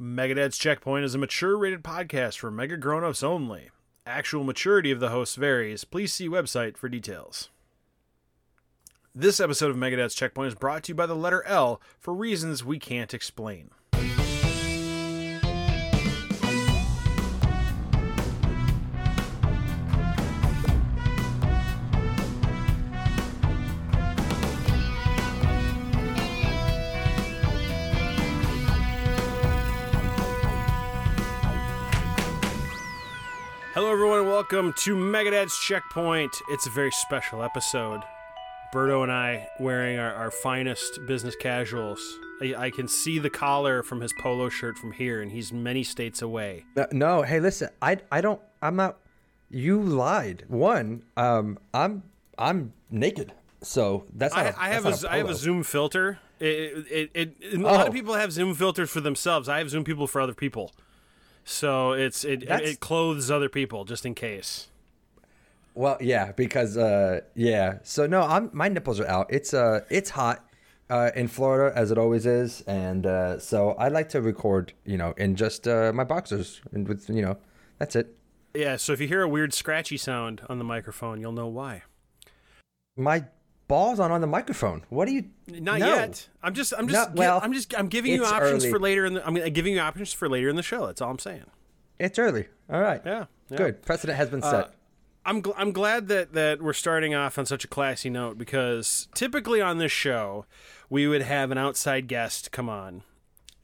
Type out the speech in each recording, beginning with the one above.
Megadad's Checkpoint is a mature rated podcast for mega grown ups only. Actual maturity of the hosts varies. Please see website for details. This episode of Megadad's Checkpoint is brought to you by the letter L for reasons we can't explain. Welcome to Megadad's Checkpoint. It's a very special episode. Berto and I wearing our, our finest business casuals. I, I can see the collar from his polo shirt from here, and he's many states away. No, no, hey, listen, I, I don't, I'm not. You lied. One, um, I'm, I'm naked, so that's not. I, a- I have that's a, not I have a. Zoom filter. It, it, it, it- a lot of Oh. people have Zoom filters for themselves. I have Zoom people for other people. So it's it, it, it clothes other people just in case. Well, yeah, because uh, yeah. So no, I'm my nipples are out. It's uh, it's hot. Uh, in Florida, as it always is, and uh, so I like to record, you know, in just uh, my boxers, and with, you know, that's it. Yeah. So if you hear a weird scratchy sound on the microphone, you'll know why. My balls aren't on the microphone. What are you? Not No. yet. I'm just. I'm just. No, gi- well, I'm just. I'm giving you options early. for later in the. I'm giving you options for later in the show. That's all I'm saying. It's early. All right. Yeah. yeah. Good. Precedent has been set. Uh, I'm gl- I'm glad that that we're starting off on such a classy note because typically on this show we would have an outside guest come on.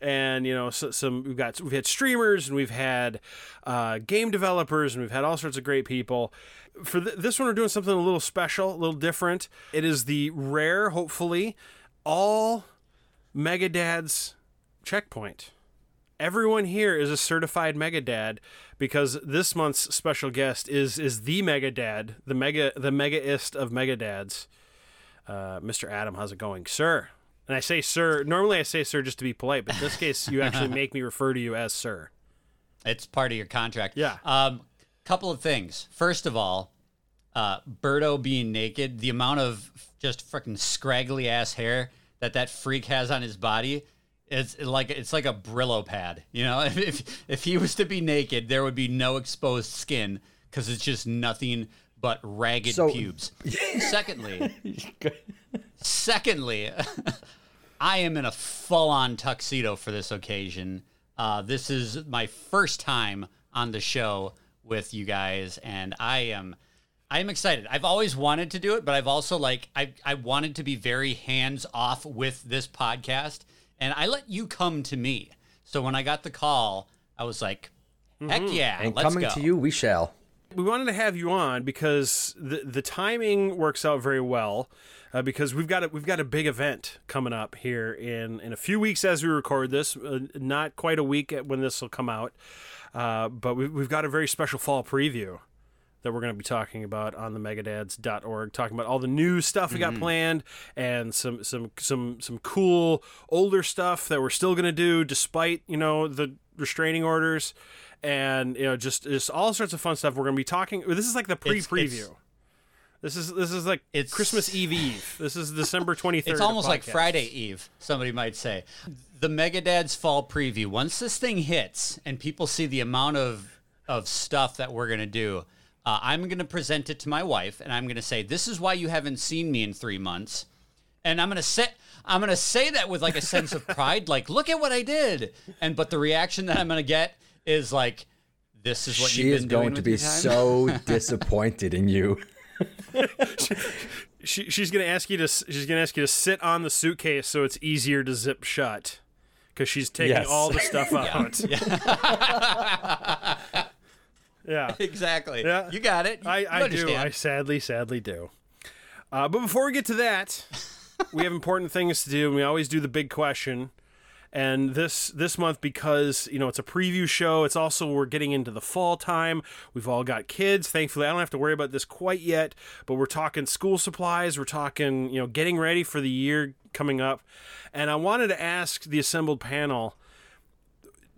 And you know, so, some we've got we've had streamers and we've had uh, game developers and we've had all sorts of great people. For th- this one, we're doing something a little special, a little different. It is the rare, hopefully, all Megadad's checkpoint. Everyone here is a certified Megadad because this month's special guest is is the Megadad, the mega the megaist of Megadads. Uh, Mr. Adam, how's it going, sir? And I say sir. Normally I say sir just to be polite, but in this case you actually make me refer to you as sir. It's part of your contract. Yeah. Um, couple of things. First of all, uh, Berto being naked, the amount of just freaking scraggly ass hair that that freak has on his body, it's like it's like a Brillo pad. You know, if if, if he was to be naked, there would be no exposed skin because it's just nothing but ragged So- pubes. Secondly, Secondly, I am in a full on tuxedo for this occasion. Uh, this is my first time on the show with you guys, and I am. I am excited. I've always wanted to do it, but I've also like I I wanted to be very hands off with this podcast, and I let you come to me. So when I got the call, I was like, "Heck yeah, and coming go!" to you, we shall. We wanted to have you on because the the timing works out very well uh, because we've got a, we've got a big event coming up here in in a few weeks as we record this uh, not quite a week when this will come out uh, but we, we've got a very special fall preview that we're going to be talking about on the megadads.org talking about all the new stuff we got planned and some some some some cool older stuff that we're still going to do despite you know the restraining orders and you know just just all sorts of fun stuff we're going to be talking this is like the pre-preview this is this is like It's- Christmas Eve Eve. This is December 23rd. It's almost like. Friday Eve, somebody might say. The Megadad's fall preview. Once this thing hits and people see the amount of of stuff that we're gonna do, uh, I'm gonna present it to my wife, and I'm gonna say, "This is why you haven't seen me in three months." And I'm gonna say, I'm gonna say that with like a sense of pride, like, "Look at what I did." And but the reaction that I'm gonna get is like, "This is what She you've is been doing going to be so disappointed in you. She, she's going to ask you to she's going to ask you to sit on the suitcase so it's easier to zip shut cuz she's taking Yes. all the stuff out. yeah. exactly. Yeah. You got it. You- I, you I do. I sadly, sadly do. Uh, but before we get to that, we have important things to do, and we always do the big question. And this this month, because you know it's a preview show, it's also we're getting into the fall time. We've all got kids. Thankfully, I don't have to worry about this quite yet. But we're talking school supplies. We're talking you know getting ready for the year coming up. And I wanted to ask the assembled panel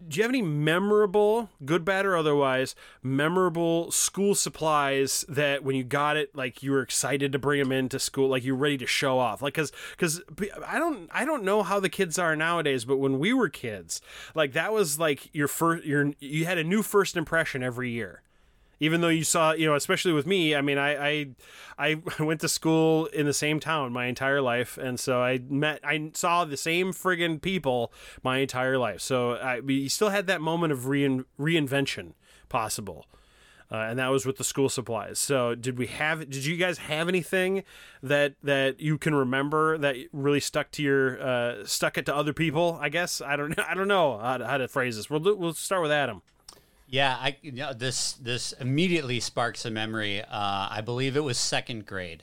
do you have any memorable, good, bad, or otherwise, memorable school supplies that when you got it, like you were excited to bring them into school, like you're ready to show off? Like, cause, cause I don't, I don't know how the kids are nowadays, but when we were kids, like that was like your first, your, you had a new first impression every year even though you saw you know especially with me i mean i i i went to school in the same town my entire life and so i met i saw the same friggin people my entire life so i we still had that moment of rein, reinvention possible uh, and that was with the school supplies. So, did we have? Did you guys have anything that that you can remember that really stuck to your uh, stuck it to other people? I guess I don't I don't know how to, how to phrase this. We'll we'll start with Adam. Yeah, I you know, this this immediately sparks a memory. Uh, I believe it was second grade,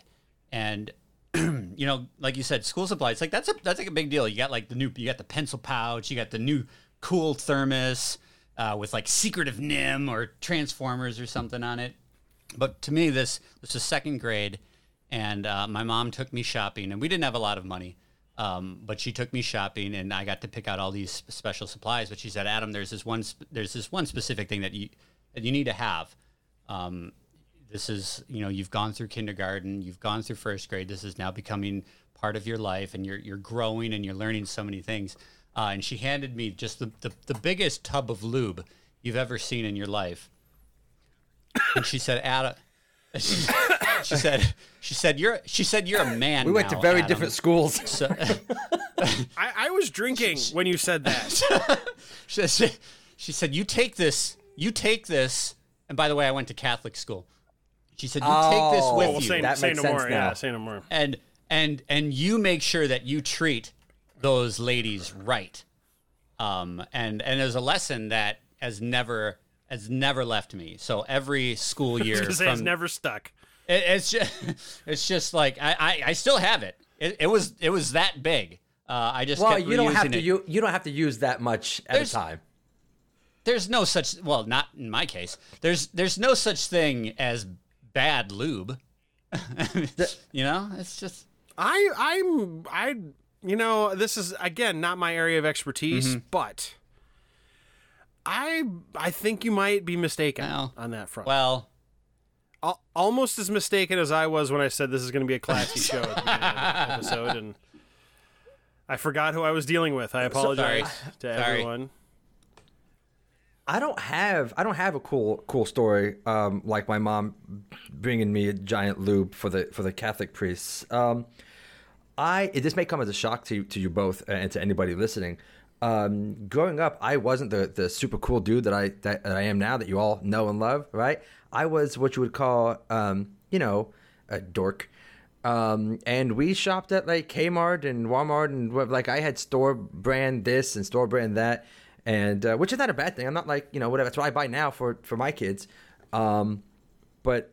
and you know, like you said, school supplies like that's a that's like a big deal. You got like the new, you got the pencil pouch, you got the new cool thermos uh, with like Secret of NIMH or Transformers or something on it. But to me, this this is second grade, and uh, my mom took me shopping, and we didn't have a lot of money. Um, but she took me shopping, and I got to pick out all these special supplies. But she said, "Adam, there's this one. There's this one specific thing that you that you need to have. Um, this is, you know, you've gone through kindergarten, you've gone through first grade. This is now becoming part of your life, and you're you're growing and you're learning so many things." Uh, and she handed me just the, the the biggest tub of lube you've ever seen in your life. And she said, "Adam." she said she said you're she said you're a man We went to very Adam." different schools. So, I, I was drinking when you said that. she, said, she said, "You take this. You take this." And by the way, I went to Catholic school. She said, "You take this Oh. with well, you, say, That say makes no sense more. now. Yeah, say no more. and and and you make sure that you treat those ladies right." Um, and and there's a lesson that has never has never left me. So every school year, Because it's from- never stuck. It, it's just it's just like I, I I still have it. It, it was it was that big. Uh, I just well, kept you don't have reusing to. it. You you don't have to use that much at There's- a time. there's no such well not in my case there's there's no such thing as bad lube you know it's just I I'm I you know this is again not my area of expertise, Mm-hmm. but I I think you might be mistaken Well, on that front. well Al- almost as mistaken as I was when I said this is going to be a classy show at the of the episode, and I forgot who I was dealing with. I apologize to Sorry. everyone. I don't have I don't have a cool cool story um, like my mom bringing me a giant lube for the for the Catholic priests. Um, I this may come as a shock to to you both and to anybody listening. Um, growing up, I wasn't the the super cool dude that I that, that I am now that you all know and love. Right? I was what you would call um, you know a dork. Um, and we shopped at like Kmart and Walmart and like I had store brand this and store brand that, and uh, which is not a bad thing. I'm not like you know whatever. That's what I buy now for for my kids. Um, but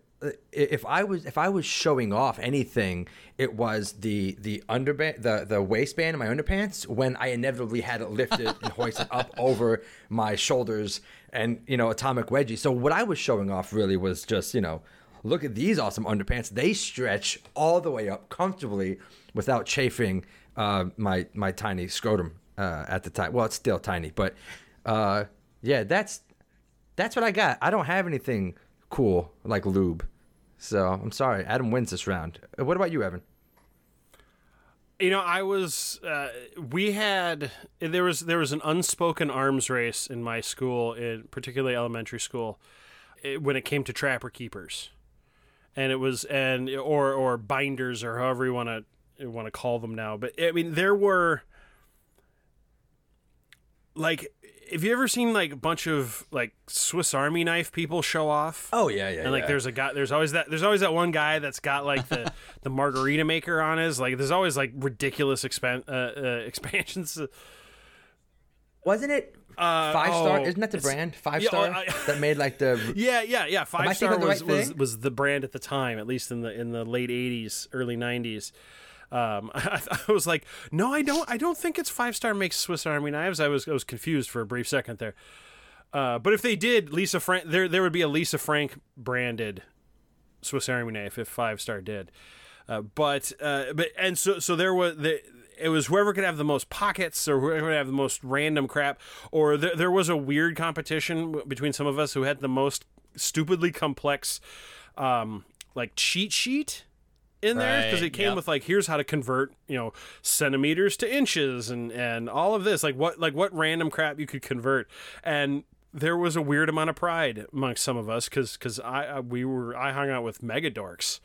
if I was if I was showing off anything, it was the the underband the the waistband of my underpants when I inevitably had it lifted and hoisted up over my shoulders and you know atomic wedgie. So what I was showing off really was just you know look at these awesome underpants. They stretch all the way up comfortably without chafing uh, my my tiny scrotum uh, at the time. Well, it's still tiny, but uh, yeah, that's that's what I got. I don't have anything cool like lube. So I'm sorry. Adam wins this round. Uh, What about you, Evan? You know, I was. Uh, we had there was there was an unspoken arms race in my school, in particularly elementary school, it, when it came to trapper keepers, and it was and or or binders or however you want to want to call them now. But I mean, there were like. Have you ever seen like a bunch of like Swiss Army knife people show off? Oh yeah, yeah. And like, there's a guy. There's always that. There's always that one guy that's got like the the margarita maker on his. Like, there's always like ridiculous expan- uh, uh, expansions. wasn't it Uh, five star? oh, Isn't that the brand five Yeah, star I- that made like the? Yeah, yeah, yeah. Five star was, right was was the brand at the time, at least in the in the late '80s, early '90s. Um, I, I was like, no, I don't. I don't think it's five star makes Swiss Army knives. I was I was confused for a brief second there. Uh, but if they did, Lisa Frank, there there would be a Lisa Frank branded Swiss Army knife if Five Star did. Uh, but uh, but and so so there was the it was whoever could have the most pockets or whoever could have the most random crap. Or there, there was a weird competition between some of us who had the most stupidly complex, um, like cheat sheet in there because it came yep. with like here's how to convert you know centimeters to inches and and all of this like what like what random crap you could convert and there was a weird amount of pride amongst some of us because because I, I we were I hung out with mega dorks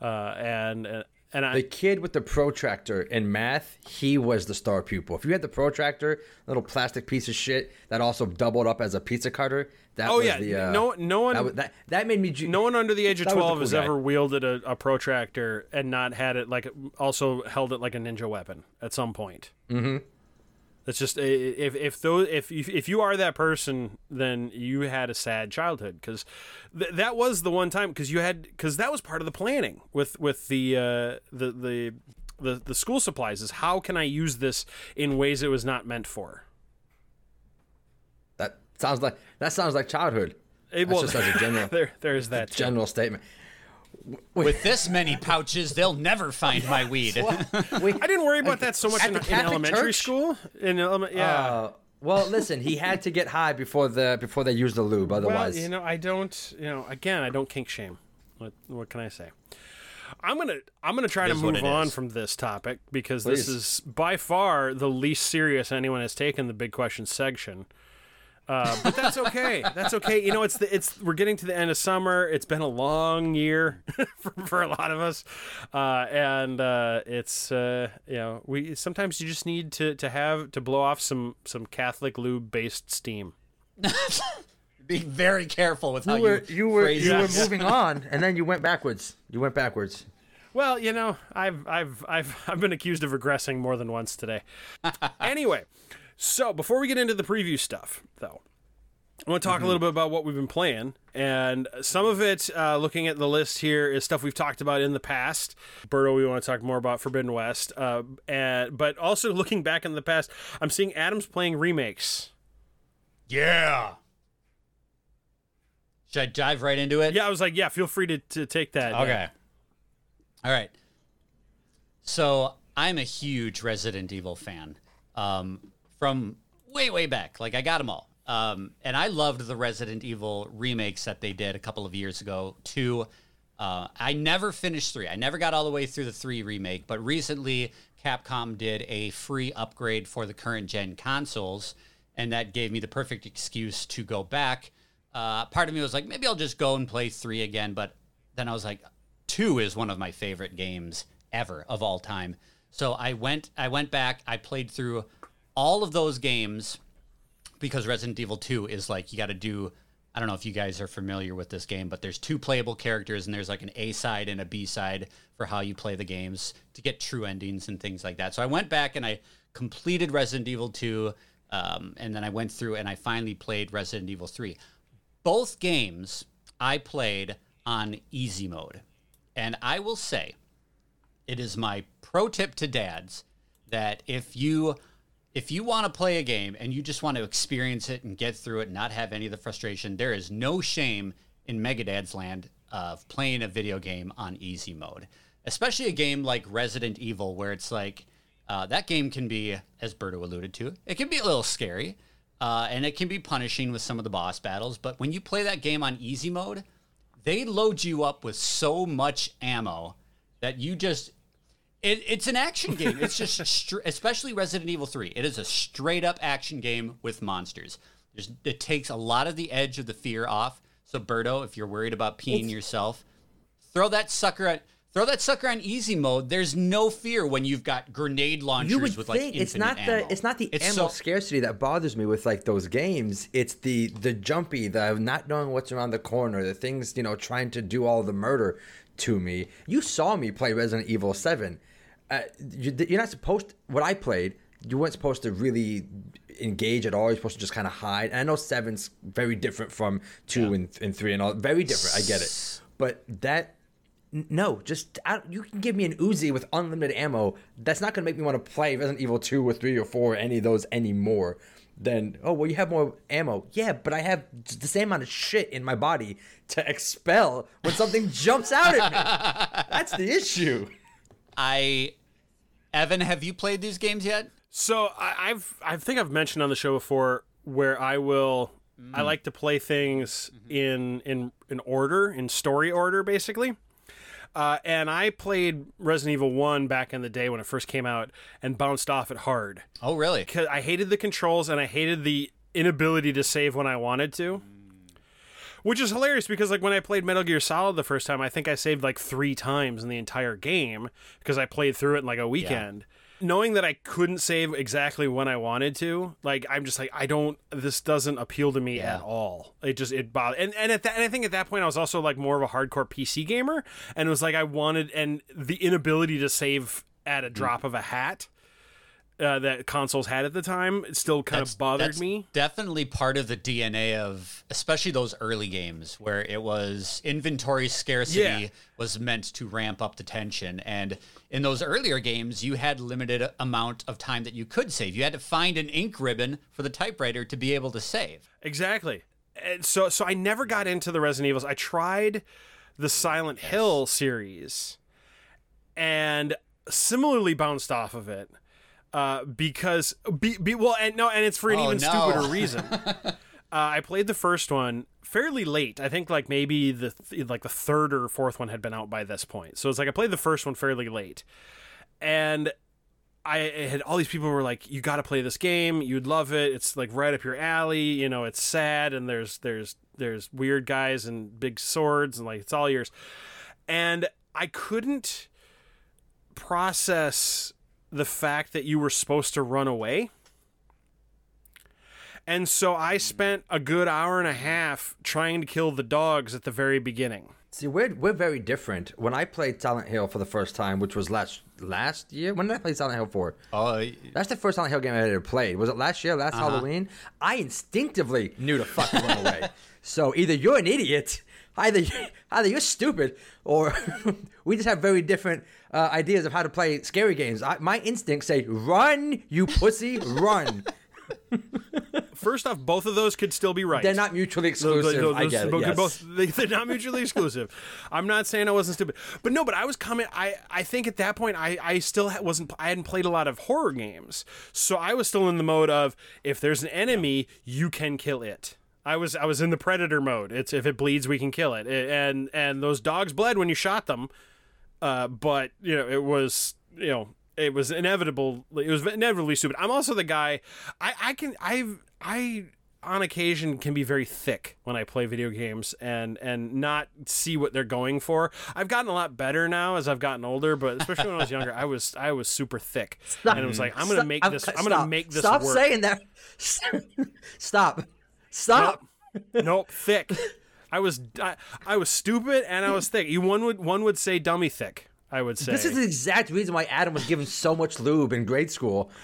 uh, and and and I The kid with the protractor in math, he was the star pupil. If you had the protractor, little plastic piece of shit that also doubled up as a pizza cutter, that Oh, was yeah, the uh, no- no one- that, was- that, that made me ju- no one under the age of That was the 12 cool has guy. ever wielded a, a protractor and not had it like also held it like a ninja weapon at some point mm-hmm it's just if if those if you, if you are that person then you had a sad childhood because th- that was the one time because you had because that was part of the planning with with the uh the the the, the school supplies is how can i use this in ways it was not meant for That sounds like that sounds like childhood. It- That's just as a general there there's that too. general statement. With this many pouches, they'll never find my weed. Wait, I didn't worry about that so much At in, the in elementary Church? school. In ele- yeah. uh, well, listen, he had to get high before the before they used the lube. Otherwise, well, Otherwise, you know, I don't. You know, again, I don't kink shame. What What can I say? I'm gonna I'm gonna try to move on is. from this topic because this is by far the least serious anyone has taken the big question section. Uh, but that's okay. that's okay. You know, it's the it's we're getting to the end of summer. It's been a long year for, for a lot of us, uh, and uh, it's uh, you know we sometimes you just need to to have to blow off some some Catholic lube based steam. Be very careful with how you were you, you were phrase you were moving on, and then you went backwards. You went backwards. Well, you know, I've I've I've I've been accused of regressing more than once today. anyway, so before we get into the preview stuff, though, I want to talk a little bit about what we've been playing, and some of it, uh, looking at the list here, is stuff we've talked about in the past. Berto, we want to talk more about Forbidden West, uh, and but also looking back in the past, I'm seeing Adams playing remakes. Yeah. Should I dive right into it? Yeah, I was like, yeah, feel free to, to take that. Okay. All right. So I'm a huge Resident Evil fan um, from way, way back. Like I got them all. Um, and I loved the Resident Evil remakes that they did a couple of years ago. Two, uh, I never finished three. I never got all the way through the three remake, but recently Capcom did a free upgrade for the current gen consoles, and that gave me the perfect excuse to go back. Uh, part of me was like, maybe I'll just go and play three again, but then I was like, two is one of my favorite games ever of all time. So I went, I went back, I played through all of those games because Resident Evil 2 is like you got to do I don't know if you guys are familiar with this game, but there's two playable characters and there's like an A side and a B side for how you play the games to get true endings and things like that. So I went back and I completed Resident Evil 2 um, and then I went through and I finally played Resident Evil 3. Both games I played on easy mode. And I will say it is my pro tip to dads that if you if you want to play a game and you just want to experience it and get through it and not have any of the frustration, there is no shame in Megadad's land of playing a video game on easy mode. Especially a game like Resident Evil, where it's like uh, that game can be, as Berto alluded to, it can be a little scary uh, and it can be punishing with some of the boss battles. But when you play that game on easy mode, they load you up with so much ammo that you just it, it's an action game. It's just, str- especially Resident Evil 3. It is a straight up action game with monsters. There's, it takes a lot of the edge of the fear off. So, Berto, if you're worried about peeing yourself, throw that sucker at. Throw that sucker on easy mode. There's no fear when you've got grenade launchers You would with like think it's not ammo. the it's not the It's ammo so- scarcity that bothers me with like those games. It's the the jumpy, the not knowing what's around the corner, the things you know trying to do all the murder to me. You saw me play Resident Evil Seven. Uh, you, you're not supposed. What I played, you weren't supposed to really engage at all. You're supposed to just kind of hide. And I know Seven's very different from two and, and three and all. Very different. I get it. But that No, just I, you can give me an Uzi with unlimited ammo. That's not gonna make me want to play Resident Evil two or three or four or any of those anymore. Then oh well, you have more ammo. Yeah, but I have the same amount of shit in my body to expel when something jumps out at me. That's the issue. I Evan, have you played these games yet? So I, I've I think I've mentioned on the show before where I will I like to play things in in in order in story order basically. Uh, and I played Resident Evil One back in the day when it first came out and bounced off it hard Oh, really? because I hated the controls and I hated the inability to save when I wanted to. Which is hilarious because like when I played Metal Gear Solid the first time, I think I saved like three times in the entire game because I played through it in like a weekend. Knowing that I couldn't save exactly when I wanted to, like I'm just like I don't. This doesn't appeal to me Yeah. at all. It just it bothered. And and at that, and I think at that point I was also like more of a hardcore PC gamer, and it was like I wanted and the inability to save at a mm. drop of a hat uh, that consoles had at the time it still kind of bothered that's me. Definitely part of the DNA of, especially those early games where it was inventory scarcity Yeah. was meant to ramp up the tension. And in those earlier games, you had limited amount of time that you could save. You had to find an ink ribbon for the typewriter to be able to save. Exactly. And so so I never got into the Resident Evils. I tried the Silent Hill series and similarly bounced off of it. Uh, because be, be well and no and it's for an Oh, even no. stupider reason. uh, I played the first one fairly late. I think like maybe the th- like the third or fourth one had been out by this point. So it's like I played the first one fairly late. And I had all these people were like, "You got to play this game. You'd love it. It's like right up your alley. You know, it's sad and there's there's there's weird guys and big swords and like it's all yours." And I couldn't process the fact that you were supposed to run away. And so I hmm. spent a good hour and a half trying to kill the dogs at the very beginning. See, we're we're very different. When I played Silent Hill for the first time, which was last last year, when did I play Silent Hill for? Oh, uh, That's the first Silent Hill game I ever played. Was it last year, last uh-huh. Halloween? I instinctively knew to fucking run away. So either you're an idiot, either either you're stupid, or we just have very different uh, ideas of how to play scary games. I, my instincts say, "Run, you pussy, run." First off, both of those could still be right. They're not mutually Those- exclusive. those- I get it. Yes. both- they, they're not mutually exclusive. I'm not saying I wasn't stupid, but no. But I was coming. I I think at that point I I still wasn't. I hadn't played a lot of horror games, so I was still in the mode of if there's an enemy, you can kill it. I was I was in the predator mode. It's if it bleeds, we can kill it. And and those dogs bled when you shot them, uh, but you know it was you know it was inevitable. It was inevitably stupid. I'm also the guy. I I can I I on occasion can be very thick when I play video games and and not see what they're going for. I've gotten a lot better now as I've gotten older, but especially when I was younger, I was I was super thick, and it was like I'm gonna Stop- make this. I'm gonna stop. make this Stop work. saying that. Stop. Stop. nope, thick. I was I, I was stupid and I was thick. You one would one would say dummy thick. I would say This is the exact reason why Adam was given so much lube in grade school.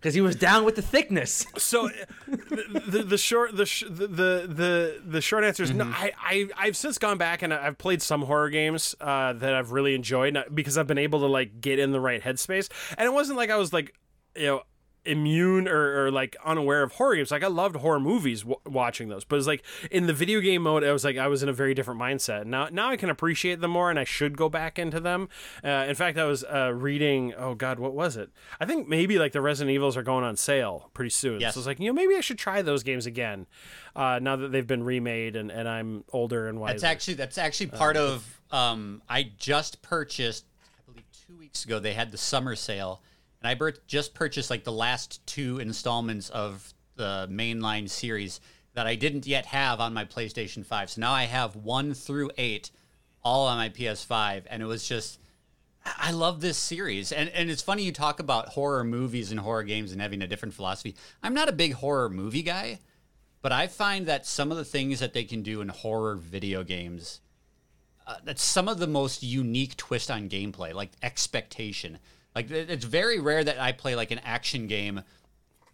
Because he was down with the thickness. so. The, the, the short the, sh- the the the short answer is no. Mm-hmm. I, I I've since gone back and I've played some horror games uh, that I've really enjoyed because I've been able to like get in the right headspace. And it wasn't like I was like you know immune or, or like unaware of horror games. Like I loved horror movies w- watching those, but it's like in the video game mode, I was like I was in a very different mindset. Now now I can appreciate them more, and I should go back into them. Uh, in fact, I was uh, reading. Oh God, what was it? I think maybe like the Resident Evils are going on sale pretty soon. Yes. So it's like you know maybe I should try those games again. Uh, now that they've been remade and, and I'm older and wiser. That's actually that's actually part of. Um, I just purchased, I believe, two weeks ago. They had the summer sale, and I just purchased like the last two installments of the mainline series that I didn't yet have on my PlayStation Five. So now I have one through eight, all on my PS5, and it was just. I love this series, and and it's funny you talk about horror movies and horror games and having a different philosophy. I'm not a big horror movie guy, but I find that some of the things that they can do in horror video games, uh, that's some of the most unique twist on gameplay, like expectation. Like it's very rare that I play like an action game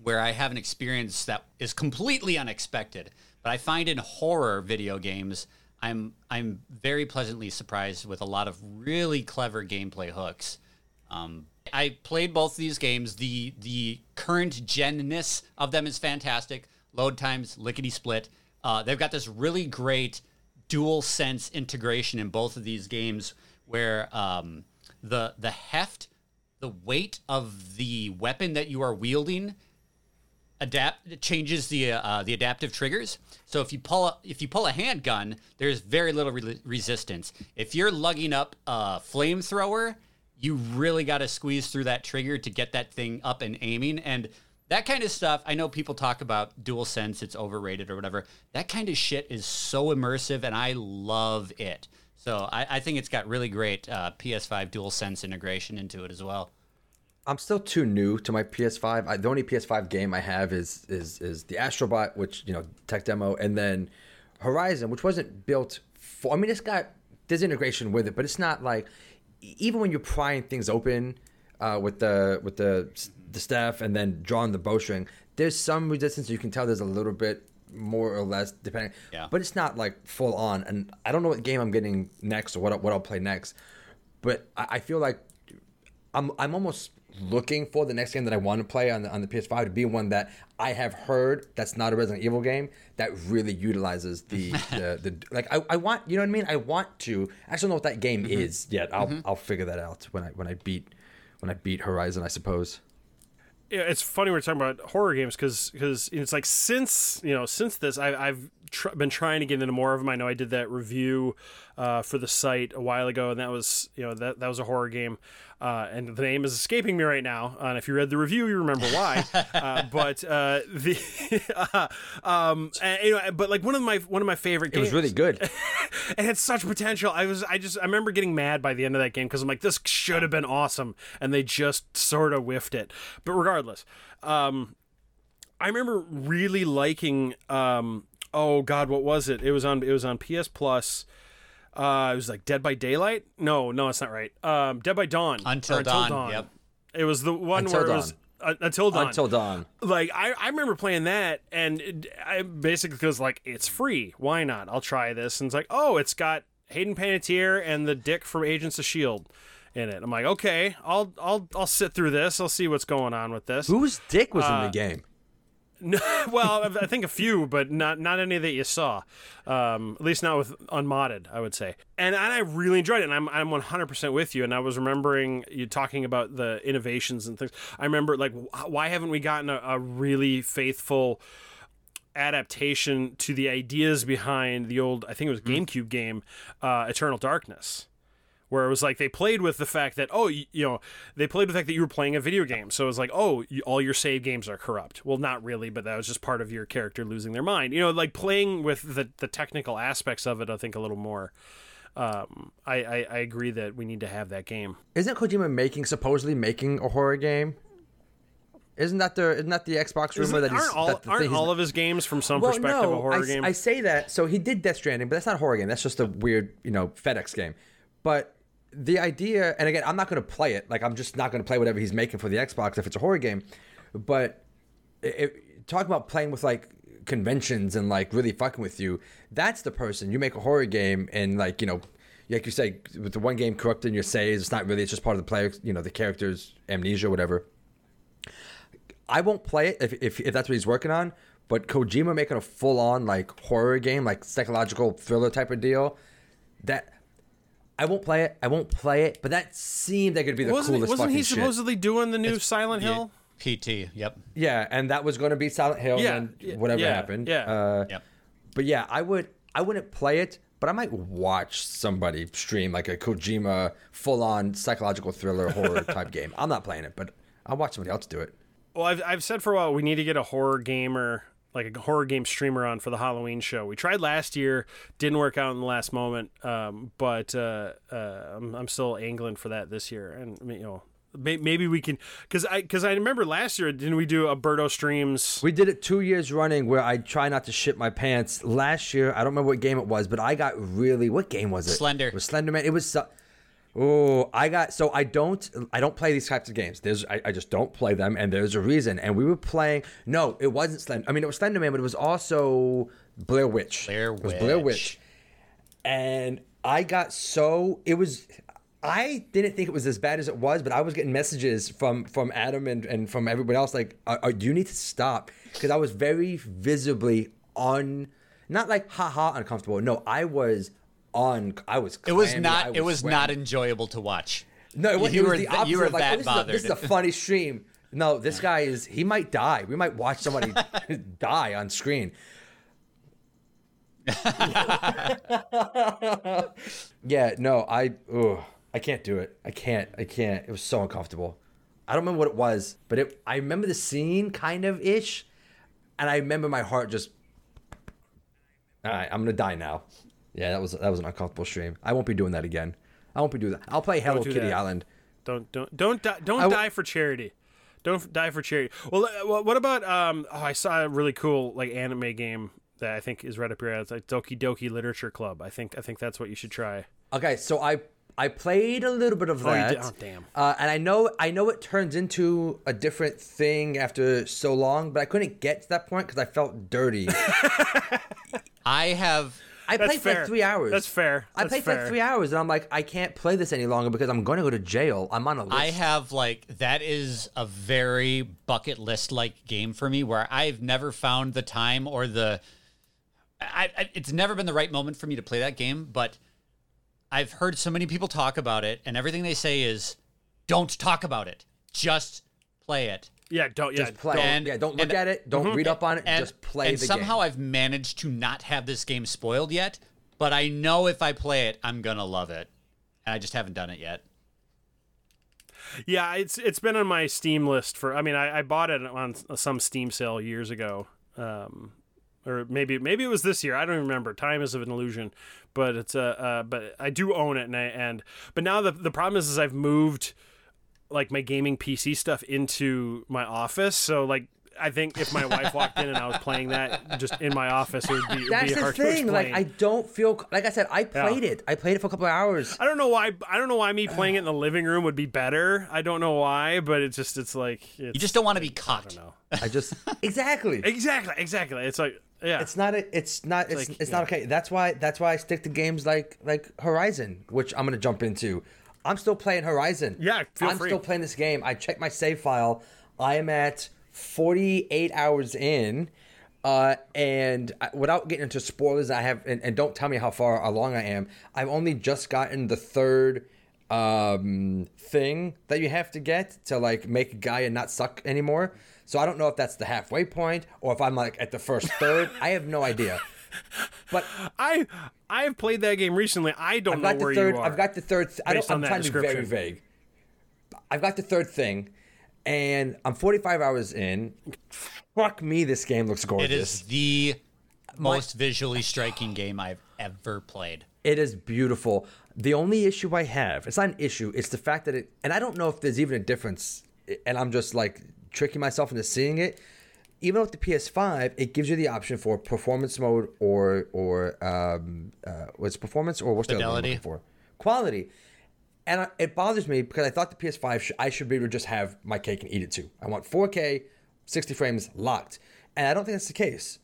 where I have an experience that is completely unexpected. But I find in horror video games, I'm I'm very pleasantly surprised with a lot of really clever gameplay hooks. Um, I played both of these games. The the current genness of them is fantastic. Load times, lickety split. Uh, they've got this really great DualSense integration in both of these games where um, the the heft, the weight of the weapon that you are wielding adapt changes the uh, the adaptive triggers. So if you pull a, if you pull a handgun, there's very little re- resistance. If you're lugging up a flamethrower, you really got to squeeze through that trigger to get that thing up and aiming and that kind of stuff. I know people talk about DualSense, it's overrated or whatever. That kind of shit is so immersive, and I love it. So I, I think it's got really great uh, PS5 DualSense integration into it as well. I'm still too new to my PS5. I, the only PS5 game I have is is is the Astrobot, which you know tech demo, and then Horizon, which wasn't built for. I mean, it's got there's integration with it, but it's not like even when you're prying things open uh, with the with the the staff and then drawing the bowstring, there's some resistance. You can tell there's a little bit more or less depending. Yeah. But it's not like full on. And I don't know what game I'm getting next or what what I'll play next. But I, I feel like I'm I'm almost looking for the next game that I want to play on the on the PS5 to be one that I have heard that's not a Resident Evil game that really utilizes the the, the like I, I want you know what I mean I want to I don't know what that game mm-hmm. is yet I'll mm-hmm. I'll figure that out when I when I beat when I beat Horizon I suppose it's funny we're talking about horror games because because it's like since you know since this I, I've tr- been trying to get into more of them. I know I did that review uh, for the site a while ago, and that was you know that that was a horror game, uh, and the name is escaping me right now. Uh, and if you read the review, you remember why. uh, but uh, the um, and, you know, but like one of my one of my favorite it was really good it had such potential. I was I just I remember getting mad by the end of that game because I'm like this should have been awesome, and they just sort of whiffed it. But regardless, um, I remember really liking. Um, oh God, what was it? It was on it was on PS Plus. Uh, it was like Dead by Daylight. No, no, it's not right. Um, Dead by Dawn. Until or Dawn, yep. It was the one Until where it was uh, until dawn. until dawn like I, I remember playing that and it, I basically was like it's free why not I'll try this and it's like oh it's got Hayden Panettiere and the dick from Agents of Shield in it I'm like okay I'll I'll I'll sit through this I'll see what's going on with this whose dick was in Uh, the game well I think a few but not not any that you saw. Um, at least not with unmodded I would say. And, and I really enjoyed it and I'm, I'm 100% with you. And I was remembering you talking about the innovations and things. I remember like why haven't we gotten a, a really faithful adaptation to the ideas behind the old I think it was GameCube game uh, Eternal Darkness where it was like they played with the fact that oh you, you know they played with the fact that you were playing a video game so it was like oh you, all your save games are corrupt well not really but that was just part of your character losing their mind you know like playing with the, the technical aspects of it i think a little more um, I, I, I agree that we need to have that game isn't Kojima making supposedly making a horror game isn't that the isn't that the Xbox rumor Isn't- that he's aren't all, that the aren't all of his games from some well, perspective no, a horror I, game I say that. So he did Death Stranding, but that's not a horror game. That's just a weird, you know, FedEx game. But the idea, and again, I'm not going to play it. Like, I'm just not going to play whatever he's making for the Xbox if it's a horror game. But it, talk about playing with like conventions and like really fucking with you. That's the person. You make a horror game and like you know. Like you say, with the one game corrupting your saves, it's not really. It's just part of the player, you know, the character's amnesia, whatever. I won't play it if, if, if that's what he's working on. But Kojima making a full on like horror game, like psychological thriller type of deal, that I won't play it. I won't play it. But that seemed like it'd be the wasn't, coolest wasn't fucking he shit. supposedly doing the new silent hill PT. Yep. Yeah, and that was going to be Silent Hill. Yeah, and whatever yeah, happened. yeah. Uh, Yep. But yeah, I would. I wouldn't play it, but I might watch somebody stream like a Kojima full on psychological thriller horror type game. I'm not playing it, but I'll watch somebody else do it. Well, I've, I've said for a while we need to get a horror gamer, like a horror game streamer, on for the Halloween show. We tried last year, didn't work out in the last moment, um, but uh, uh, I'm, I'm still angling for that this year. And you know, may, maybe we can, because I because I remember last year, didn't we do Alberto streams? We did it two years running where I try not to shit my pants. Last year, I don't remember what game it was, but I got really. What game was it? Slender. It was Slenderman. It was. Oh, I got. So I don't. I don't play these types of games. There's. I, I just don't play them, and there's a reason. And we were playing. No, it wasn't Slender. I mean, it was Slenderman, but it was also Blair Witch. Blair It was Blair Witch. Witch. And I got so. It was. I didn't think it was as bad as it was, but I was getting messages from from Adam and, and from everybody else like, uh, uh, "You need to stop," because I was very visibly on, not like haha uncomfortable. No, I was on. I was. It was not. I it was sweating. not enjoyable to watch. No, it, was- You it was were the th- you opposite. were like, that oh, this, is a, this is a funny stream. No, this guy is. He might die. We might watch somebody die on screen. yeah, no, I. Ugh, I can't do it. I can't. I can't. It was so uncomfortable. I don't remember what it was, but it. I remember the scene kind of ish, and I remember my heart just. All right, I'm gonna die now. Yeah, that was that was an uncomfortable stream. I won't be doing that again. I won't be doing that. I'll play Hello do Kitty that. Island. Don't don't don't die, don't w- die for charity. Don't die for charity. Well, uh, what about um? Oh, I saw a really cool like anime game that I think is right up your alley. It's like Doki Doki Literature Club. I think I think that's what you should try. Okay, so I I played a little bit of Oh, you that. did? Oh, damn. Uh, and I know I know it turns into a different thing after so long, but I couldn't get to that point because I felt dirty. I have. I That's played for fair. like three hours. That's fair. I That's played for like three hours, and I'm like, I can't play this any longer because I'm going to go to jail. I'm on a list. I have like that is a very bucket list like game for me where I've never found the time or the I, I it's never been the right moment for me to play that game, but I've heard so many people talk about it and everything they say is don't talk about it. Just play it. Yeah, don't yeah. just play. don't- And- yeah, don't look and- at it. Don't read up on it. And, just play and the somehow game. I've managed to not have this game spoiled yet, but I know if I play it, I'm gonna love it. And I just haven't done it yet. Yeah, it's it's been on my Steam list for. I mean, I, I bought it on some Steam sale years ago, um, or maybe maybe it was this year. I don't even remember. Time is of an illusion, but it's a. Uh, uh, but I do own it, and I, and but now the the problem is, is I've moved like my gaming PC stuff into my office, so like. I think if my wife walked in and I was playing that just in my office, it would be, it would That's be the hard to thing. Like. I don't feel like I said. I played it. I played it for a couple of hours. I don't know why. I don't know why me playing it in the living room would be better. I don't know why, but it's just it's like it's, You just don't want to be caught. I don't know. I just exactly. Exactly, exactly. It's like yeah. It's not. A, it's not. It's, like, it's not okay. That's why. That's why I stick to games like like Horizon, which I'm gonna jump into. I'm still playing Horizon. Yeah, feel I'm free. still playing this game. I checked my save file. I am at 48 hours in, uh, and I, without getting into spoilers, I have and, and don't tell me how far along I am. I've only just gotten the third um thing that you have to get to like make a guy and not suck anymore. So I don't know if that's the halfway point or if I'm like at the first third. I have no idea. But I I have played that game recently. I don't I've know got the where third. you are. I've got the third. Th- I based don't, on I'm that trying to be very description. vague. I've got the third thing, and I'm 45 hours in. Fuck me, this game looks gorgeous. It is the most visually striking game I've ever played. It is beautiful. The only issue I have, it's not an issue, it's the fact that it, and I don't know if there's even a difference, and I'm just like tricking myself into seeing it. Even with the PS5, it gives you the option for performance mode or or um, uh, what's performance or what's the other one I'm looking for? Quality. And I, it bothers me because I thought the PS5 sh- I should be able to just have my cake and eat it too. I want 4K, 60 frames locked, and I don't think that's the case.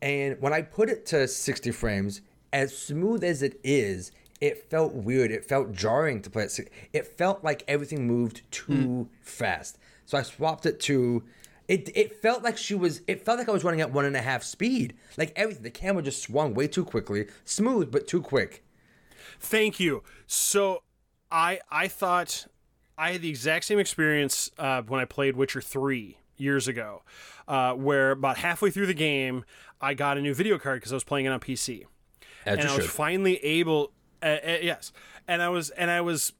And when I put it to 60 frames, as smooth as it is, it felt weird. It felt jarring to play it. It felt like everything moved too fast. So I swapped it to. It, it felt like she was. It felt like I was running at one and a half speed. Like everything, the camera just swung way too quickly, smooth but too quick. Thank you. So I I thought I had the exact same experience uh, when I played Witcher three years ago, uh, where about halfway through the game I got a new video card because I was playing it on PC. As and I was finally able. Uh, uh, yes, and I was and I was,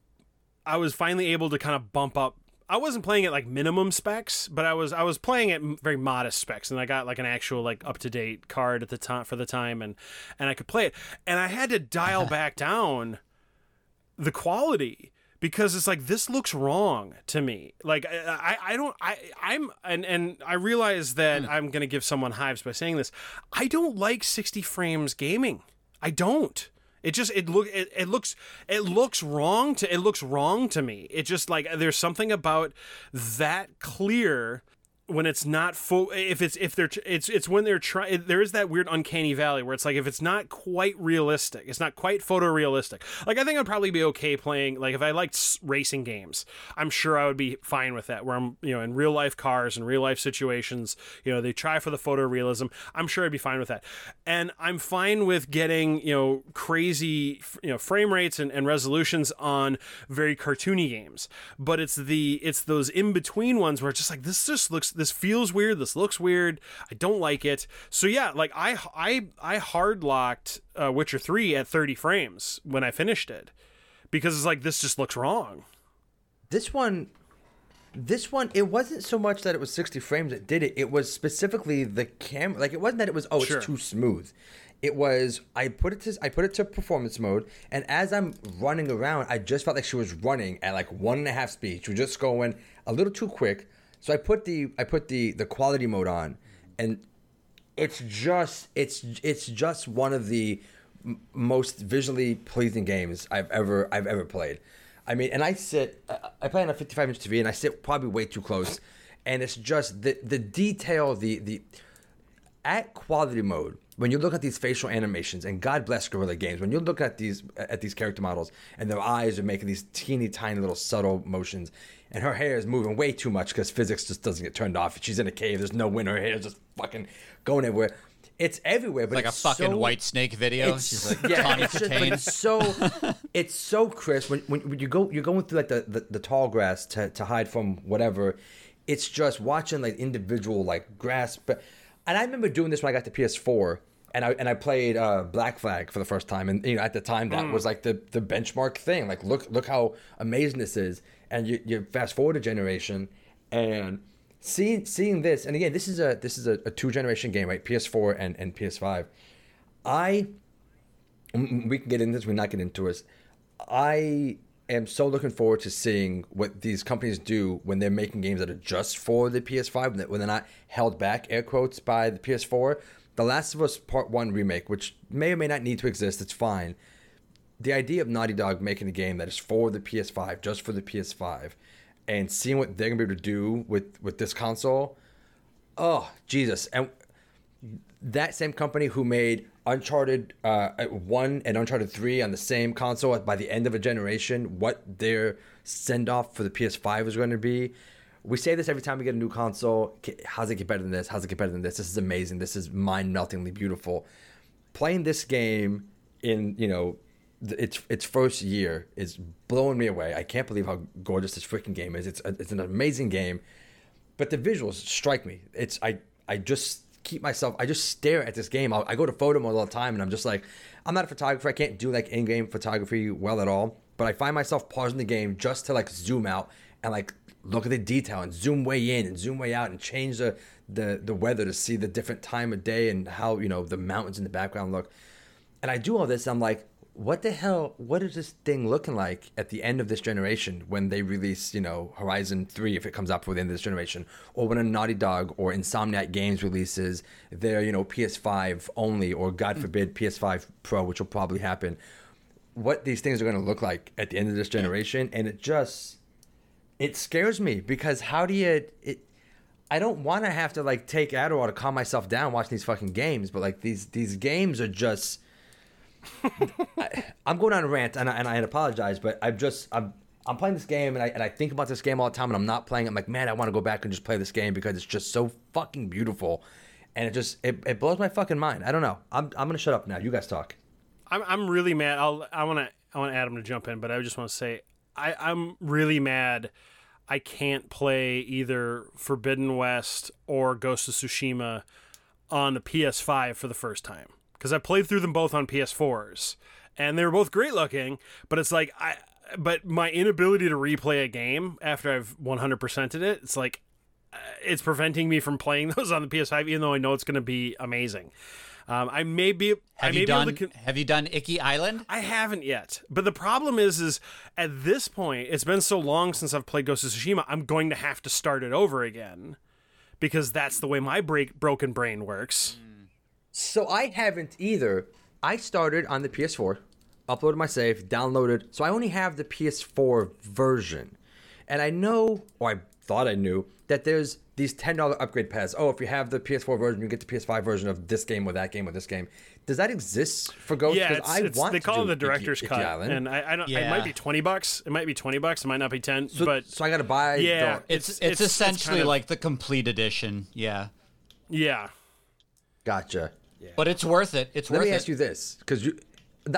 I was finally able to kind of bump up. I wasn't playing it like minimum specs, but I was I was playing it m- very modest specs, and I got like an actual like up to date card at the time for the time, and and I could play it, and I had to dial back down the quality because it's like this looks wrong to me. Like i i, don't i i'm and and i realize that hmm. i'm gonna give someone hives by saying this. I don't like 60 frames gaming. I don't it just it look it, it looks it looks wrong to it looks wrong to me. It just like there's something about that clear when it's not full if it's if they're it's it's when they're trying there is that weird uncanny valley where it's like if it's not quite realistic it's not quite photorealistic. Like i think i'd probably be okay playing like if i liked racing games i'm sure i would be fine with that where i'm you know in real life cars and real life situations you know they try for the photorealism i'm sure i'd be fine with that. And i'm fine with getting you know crazy you know frame rates and, and resolutions on very cartoony games. But it's the it's those in between ones where it's just like this just looks this feels weird. This looks weird. I don't like it. So yeah, like I I I hard locked uh, Witcher three at thirty frames when I finished it because it's like this just looks wrong. This one, this one, it wasn't so much that it was sixty frames that did it. It was specifically the camera. Like it wasn't that it was oh Sure. it's too smooth. It was I put it to I put it to performance mode, and as I'm running around, I just felt like she was running at like one and a half speed. She was just going a little too quick. So I put the I put the the quality mode on, and it's just it's it's just one of the m- most visually pleasing games I've ever I've ever played. I mean, and I sit I- play on a 55 inch TV, and I sit probably way too close, and it's just the the detail the the at quality mode when you look at these facial animations and god bless Guerrilla Games when you look at these at these character models and their eyes are making these teeny tiny little subtle motions and her hair is moving way too much because physics just doesn't get turned off she's in a cave there's no wind her hair is just fucking going everywhere it's everywhere but like a fucking so- Whitesnake video. it's, She's like yeah, it's, just, it's so it's so crisp when, when, when you go you're going through like the, the, the tall grass to, to hide from whatever. It's just watching like individual like grass. But and I remember doing this when I got the PS4 and I and I played uh, Black Flag for the first time and you know at the time that was like the the benchmark thing. Like look look how amazing this is. And you, you fast forward a generation and seeing seeing this and again this is a this is a, a two generation game right PS4 and and PS5. I Mm, we can get into this. We're not get into it. I am so looking forward to seeing what these companies do when they're making games that are just for the PS5, when they- when they're not held back, air quotes, by the PS4. The Last of Us Part One remake, which may or may not need to exist, it's fine. The idea of Naughty Dog making a game that is for the PS5, just for the PS5, and seeing what they're gonna be able to do with with this console. Oh Jesus! And that same company who made Uncharted uh, one and Uncharted three on the same console by the end of a generation, what their send off for the PS5 is going to be. We say this every time we get a new console. How's it get better than this? How's it get better than this? This is amazing. This is mind meltingly beautiful. Playing this game in you know its its first year is blowing me away. I can't believe how gorgeous this freaking game is. It's a, it's an amazing game but the visuals strike me. It's I I just keep myself. I just stare at this game. I'll, I go to photo mode all the time, and I'm just like, I'm not a photographer. I can't do like in-game photography well at all. But I find myself pausing the game just to like zoom out and like look at the detail and zoom way in and zoom way out and change the the the weather to see the different time of day and how you know the mountains in the background look. And I do all this. I'm like, what the hell? What is this thing looking like at the end of this generation when they release, you know, Horizon 3 if it comes out before the end of this generation? Or when a Naughty Dog or Insomniac Games releases their, you know, PS5 only or God mm. forbid PS5 Pro, which will probably happen. What these things are going to look like at the end of this generation. And it just, it scares me because how do you, it, I don't want to have to like take Adderall to calm myself down watching these fucking games, but like these these games are just. I, I'm going on a rant and I, and I apologize, but I'm just I'm I'm playing this game and I and I think about this game all the time and I'm not playing. I'm like, man, I want to go back and just play this game because it's just so fucking beautiful, and it just it, it blows my fucking mind. I don't know. I'm I'm gonna shut up now. You guys talk. I'm I'm really mad. I'll I want to I want Adam to jump in, but I just want to say I I'm really mad. I can't play either Forbidden West or Ghost of Tsushima on the PS5 for the first time because I played through them both on PS4s and they were both great looking, but it's like I but my inability to replay a game after I've 100%ed it, it's like uh, it's preventing me from playing those on the PS5 even though I know it's going to be amazing. Um, I may be Have may you be done? con- have you done Iki Island? I haven't yet. But the problem is, is at this point, it's been so long since I've played Ghost of Tsushima, I'm going to have to start it over again because that's the way my break, broken brain works. So I haven't either. I started on the PS4, uploaded my save, downloaded. So I only have the PS4 version. And I know, or I thought I knew, that there's these ten dollar upgrade paths. Oh, if you have the PS4 version, you get the PS5 version of this game or that game or this game. Does that exist for Ghost? Yeah, 'Cause it's, I it's- want they call it the director's Iki- Iki cut, Island. and I, I don't. Yeah. It might be twenty bucks. It might be twenty bucks. It might not be ten. so, but so I got to buy. yeah, the- It's it's, it's- it's essentially kind of- like the complete edition. Yeah. yeah, gotcha. But it's worth it. It's Let worth me it. ask you this, because you,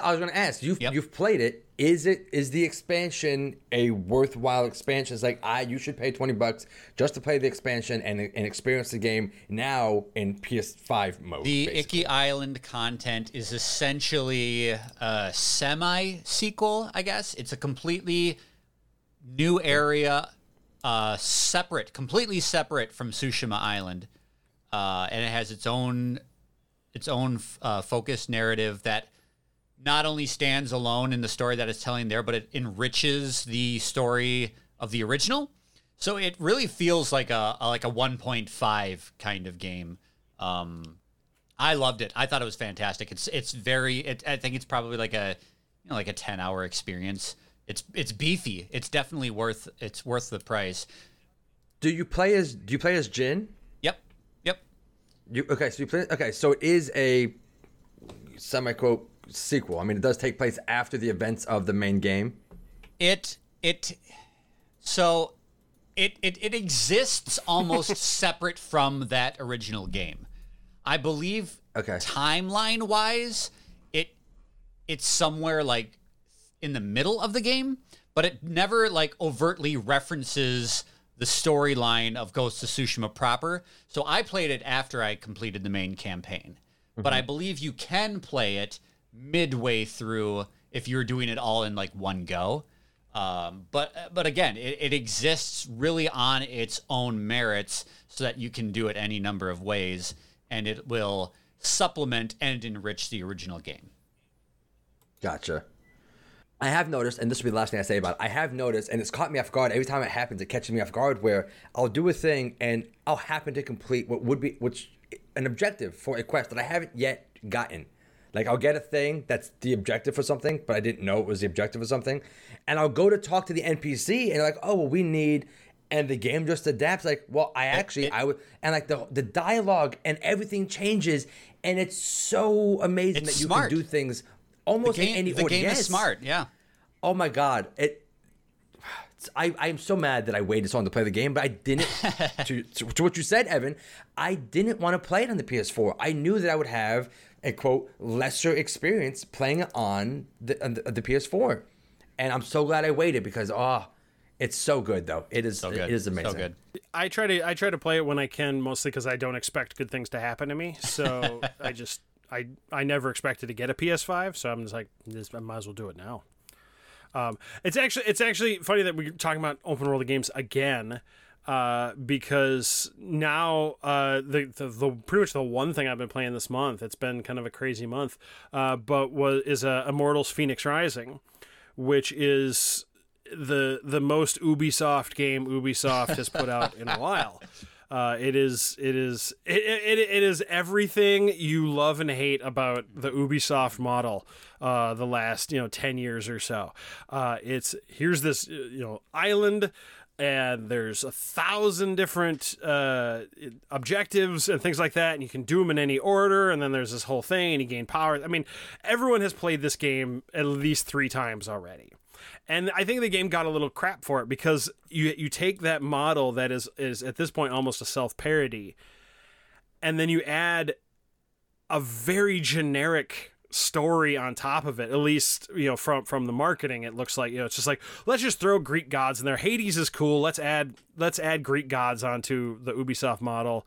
I was going to ask you've Yep. you've played it. Is it is the expansion a worthwhile expansion? It's like I you should pay twenty bucks just to play the expansion and and experience the game now in PS5 mode. The basically. Iki Island content is essentially a semi sequel, I guess. It's a completely new area, uh, separate, completely separate from Tsushima Island, uh, and it has its own its own uh, focused narrative that not only stands alone in the story that it's telling there, but it enriches the story of the original. So it really feels like a, a like a 1.5 kind of game. Um, I loved it. I thought it was fantastic. It's it's very. It, I think it's probably like a you know like a 10 hour experience. It's it's beefy. It's definitely worth it's worth the price. do you play as do you play as Jin? You okay? So you play okay. So it is a semi quote sequel. I mean, it does take place after the events of the main game. it it so it it, it exists almost separate from that original game i believe Okay. timeline wise it it's somewhere like in the middle of the game but it never like overtly references the storyline of ghost of tsushima proper so i played it after i completed the main campaign but i believe you can play it midway through if you're doing it all in like one go um, but but again, it, it exists really on its own merits, so that you can do it any number of ways, and it will supplement and enrich the original game. Gotcha. I have noticed, and this will be the last thing I say about it. I have noticed, and it's caught me off guard every time it happens. It catches me off guard where I'll do a thing and I'll happen to complete what would be which an objective for a quest that I haven't yet gotten. Like I'll get a thing that's the objective for something, but I didn't know it was the objective for something, and I'll go to talk to the NPC and like, oh well, we need, and the game just adapts. Like, well, I actually I would, and like the the dialogue and everything changes, and it's so amazing It's that you smart. can do things almost Game, any the order. game Yes. is smart, yeah. Oh my god, it. I I am so mad that I waited so long to play the game, but I didn't. to, to to what you said, Evan, I didn't want to play it on the PS4. I knew that I would have a quote lesser experience playing it on the on the, the PS4, and I'm so glad I waited because oh, it's so good though. It is So good. it is amazing. So good. I try to I try to play it when I can, mostly because I don't expect good things to happen to me. So I just I I never expected to get a PS5, so I'm just like, just, I might as well do it now. Um, it's actually it's actually funny that we're talking about open world games again. Uh, because now uh, the, the the pretty much the one thing I've been playing this month, it's been kind of a crazy month, uh, but was is uh, Immortals: Fenyx Rising, which is the the most Ubisoft game Ubisoft has put out in a while. Uh, it is it is it, it, it is everything you love and hate about the Ubisoft model. Uh, the last you know ten years or so. Uh, it's here's this you know island. And there's a thousand different uh, objectives and things like that, and you can do them in any order. And then there's this whole thing, and you gain power. I mean, everyone has played this game at least three times already and I think the game got a little crap for it because you you take that model that is is at this point almost a self parody, and then you add a very generic story on top of it at least you know from from the marketing it looks like. You know it's just like let's just throw greek gods in there. Hades is cool. Let's add let's add greek gods onto the ubisoft model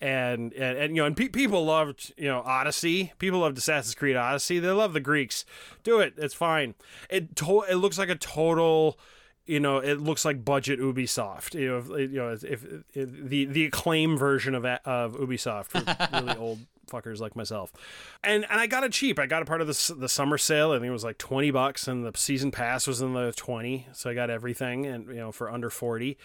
and and, and you know and pe- people loved you know Odyssey. People loved Assassin's Creed Odyssey. They love the Greeks. Do it. It's fine. It to- it looks like a total. You know, it looks like budget Ubisoft. You know, if, you know, if, if, if the the acclaim version of of Ubisoft for really old fuckers like myself, and and I got it cheap. I got a part of the the summer sale. I think it was like twenty bucks, and the season pass was in the twenty. So I got everything, and you know, for under forty,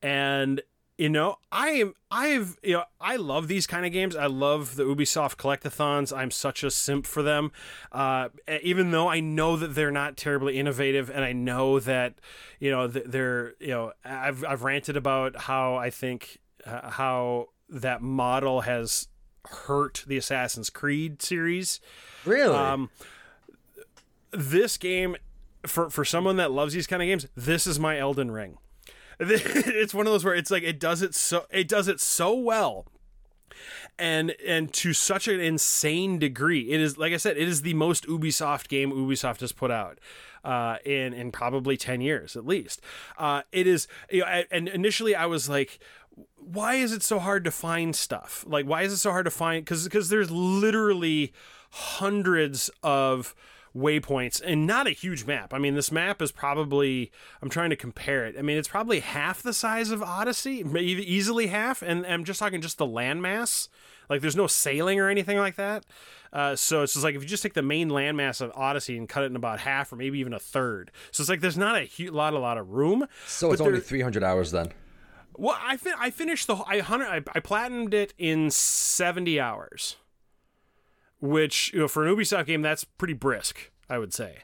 and you know i am i've you know i love these kind of games i love the ubisoft collectathons i'm such a simp for them uh, even though i know that they're not terribly innovative and i know that you know they're you know i've i've ranted about how i think uh, how that model has hurt the Assassin's Creed series. Really? Um, this game, for for someone that loves these kind of games, this is my Elden Ring. It's one of those where it's like it does it so it does it so well and and to such an insane degree. It is like I said, it is the most Ubisoft game Ubisoft has put out uh, in in probably ten years at least. Uh, it is, you know, and initially I was like, why is it so hard to find stuff? Like, why is it so hard to find? Because because there's literally hundreds of waypoints and not a huge map. I mean, this map is probably I'm trying to compare it. I mean, it's probably half the size of Odyssey, maybe easily half. And I'm just talking just the landmass. Like, there's no sailing or anything like that. Uh, so it's just like if you just take the main landmass of Odyssey and cut it in about half or maybe even a third. So it's like there's not a hu- lot, a lot of room. so it's only 300 hours then. well, I fin- I finished the whole- I hundred I, I platinumed it in seventy hours, which you know for an Ubisoft game that's pretty brisk, I would say.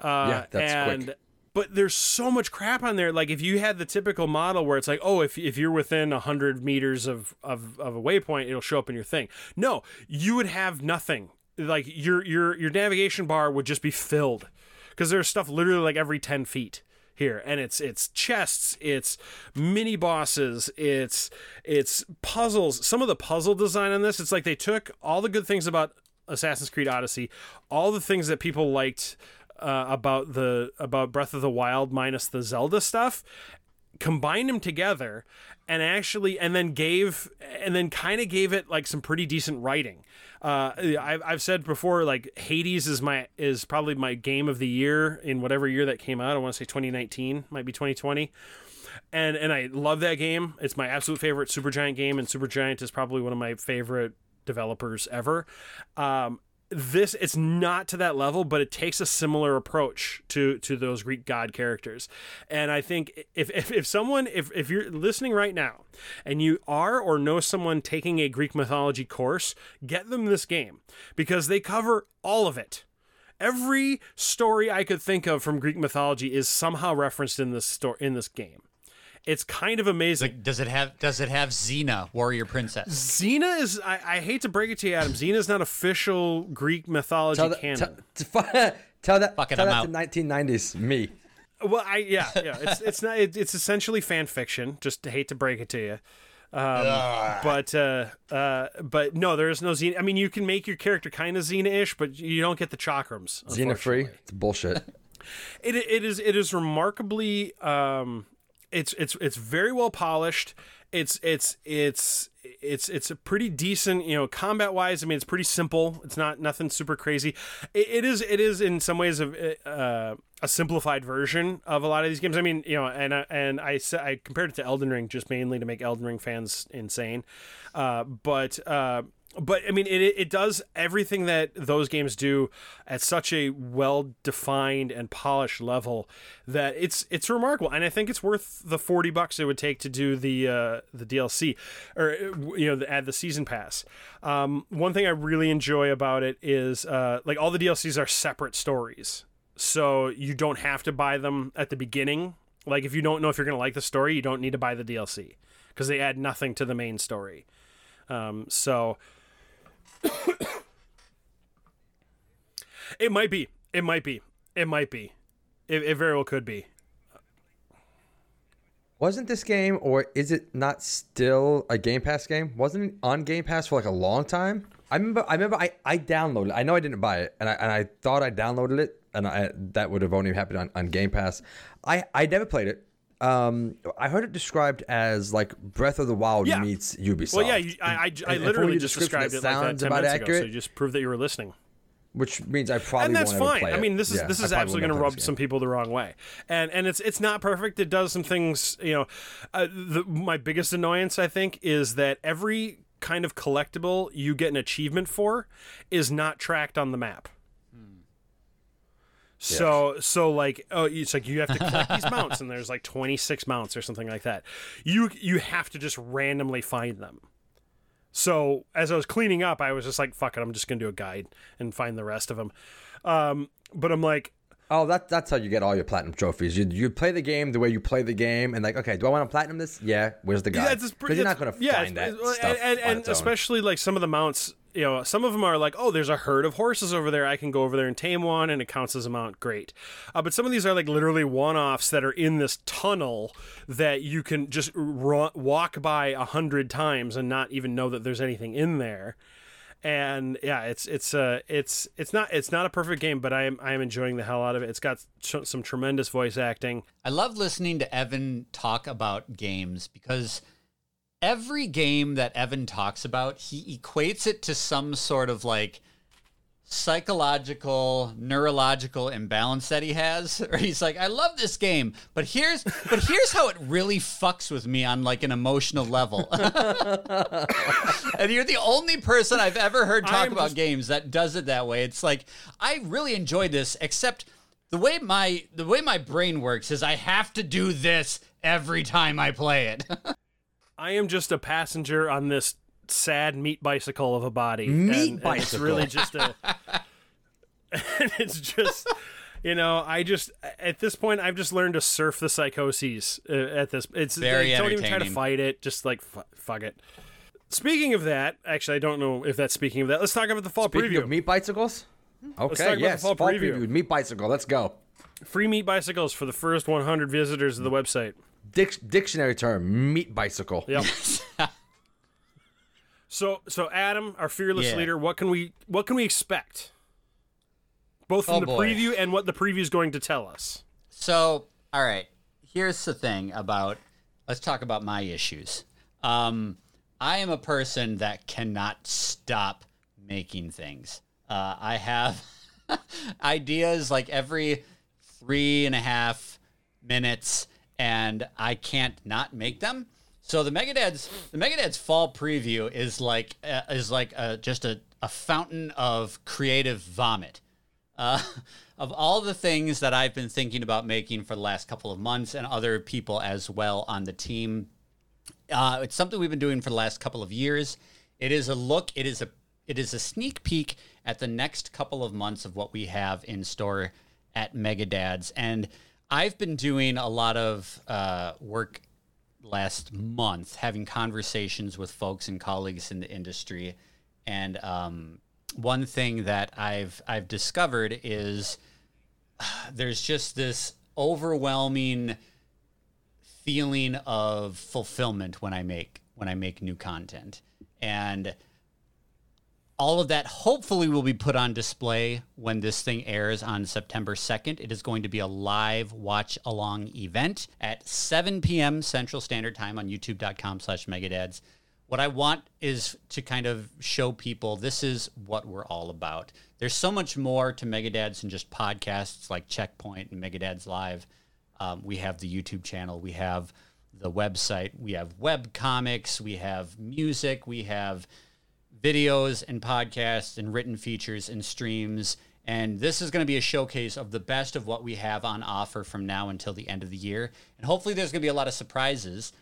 Uh, Yeah, that's and, quick. But there's so much crap on there. Like if you had the typical model where it's like, oh, if, if you're within hundred meters of, of of a waypoint, it'll show up in your thing. No, you would have nothing. Like your your your navigation bar would just be filled because there's stuff literally like every 10 feet here. And it's it's chests it's mini bosses it's it's puzzles. Some of the puzzle design on this it's like they took all the good things about assassin's creed odyssey all the things that people liked uh, about the about breath of the wild minus the zelda stuff combined them together and actually and then gave and then kind of gave it like some pretty decent writing. Uh I've, I've said before like hades is my is probably my game of the year in whatever year that came out. I want to say 2019 might be 2020 and and i love that game. It's my absolute favorite supergiant game and supergiant is probably one of my favorite developers ever. Um this it's not to that level but it takes a similar approach to to those greek god characters. And i think if if, if someone if, if you're listening right now and you are or know someone taking a greek mythology course get them this game because they cover all of it. Every story i could think of from greek mythology is somehow referenced in this story in this game it's kind of amazing Like, does it have does it have Xena, warrior princess? Xena is I, I hate to break it to you, Adam. Xena is not official Greek mythology Tell, that- canon. tell, tell that, Fuck it, tell I'm that to 1990s me. well, I yeah, yeah. It's it's not it, it's essentially fan fiction. Just to hate to break it to you. Um, but uh, uh, but no, there is no Xena. I mean, you can make your character kind of Xena-ish, but you don't get the chakrams. Xena free. It's bullshit. It it is it is remarkably um it's it's it's very well polished. It's it's it's it's it's a pretty decent, you know, combat wise. I mean, it's pretty simple. It's not nothing super crazy. It, it is it is in some ways a uh, a simplified version of a lot of these games. I mean, you know, and I- and I I compared it to Elden Ring just mainly to make Elden Ring fans insane. Uh, but uh, but I mean, it it does everything that those games do at such a well defined and polished level that it's it's remarkable, and I think it's worth the forty bucks it would take to do the uh, the DLC or you know the, add the season pass. Um, one thing I really enjoy about it is uh, like all the DLCs are separate stories, so you don't have to buy them at the beginning. Like if you don't know if you're going to like the story, you don't need to buy the DLC because they add nothing to the main story. Um, so it might be. It might be. It might be. It, it very well could be. Wasn't this game, or is it not still a Game Pass game? Wasn't it on Game Pass for like a long time? I remember. I remember. I, I downloaded. I know I didn't buy it, and I and I thought I downloaded it, and I, that would have only happened on, on Game Pass. I I never played it. Um, I heard it described as like Breath of the Wild Yeah. meets Ubisoft. Well, yeah, I, I, I And- and literally your just described it like that sounds ten about minutes ago. So you just proved that you were listening. which means I probably and that's fine. I mean, this is Yeah, this is absolutely going to rub some people the wrong way, and and it's it's not perfect. It does some things. You know, uh, the, my biggest annoyance I think is that every kind of collectible you get an achievement for is not tracked on the map. So so like oh it's like you have to collect these mounts and there's like 26 mounts or something like that. You you have to just randomly find them. So as I was cleaning up, I was just like, "Fuck it, I'm just gonna do a guide and find the rest of them." Um, but I'm like, Oh, that, that's how you get all your platinum trophies. You you play the game the way you play the game, and like, okay, do I want to platinum this? Yeah. Where's the guy? Yeah, Because pretty- you're not going to yeah, find that and, and, and especially like some of the mounts. You know, some of them are like, oh, there's a herd of horses over there. I can go over there and tame one, and it counts as a mount. Great. Uh, but some of these are like literally one-offs that are in this tunnel that you can just walk by a hundred times and not even know that there's anything in there. And yeah, it's it's uh it's it's not it's not a perfect game, but I am I am enjoying the hell out of it. It's got some tremendous voice acting. I love listening to Evan talk about games because every game that Evan talks about, he equates it to some sort of like psychological neurological imbalance that he has or he's like i love this game but here's but here's how it really fucks with me on like an emotional level and you're the only person i've ever heard talk I'm about just- games that does it that way it's like i really enjoyed this except the way my the way my brain works is I have to do this every time I play it. I am just a passenger on this sad meat bicycle of a body. Meat and, and it's really just a. and it's just, you know, I just at this point I've just learned to surf the psychoses. Uh, at this, it's Very don't even try to fight it. Just like fu- fuck it. Speaking of that, actually, I don't know if that's speaking of that. Let's talk about the fall Speaking preview. of meat bicycles. Okay, about the yes, fall fall preview. preview. Meat bicycle. Let's go. Free meat bicycles for the first 100 visitors of the website. Dic- dictionary term: meat bicycle. Yep. so so Adam, our fearless Yeah. leader, what can we what can we expect? Both from Oh, the boy. preview and what the preview is going to tell us. So, all right, here's the thing about let's talk about my issues. Um, I am a person that cannot stop making things. Uh, I have ideas like every three and a half minutes, and I can't not make them. So the Megadad's the Megadad's fall preview is like uh, is like uh just a, a fountain of creative vomit uh, of all the things that I've been thinking about making for the last couple of months and other people as well on the team. Uh, it's something we've been doing for the last couple of years. It is a look. It is a it is a sneak peek at the next couple of months of what we have in store at Megadads. And I've been doing a lot of uh, work last month, having conversations with folks and colleagues in the industry. And um, one thing that I've I've discovered is there's just this overwhelming feeling of fulfillment when I make when I make new content. And all of that hopefully will be put on display when this thing airs on September 2nd. It is going to be a live watch along event at 7 p.m. Central Standard Time on youtube.com slash megadads. What I want is to kind of show people this is what we're all about. There's so much more to Megadads than just podcasts like Checkpoint and Megadads Live. Um, we have the YouTube channel, we have the website, we have web comics, we have music, we have videos and podcasts and written features and streams. And this is going to be a showcase of the best of what we have on offer from now until the end of the year. And hopefully, there's going to be a lot of surprises.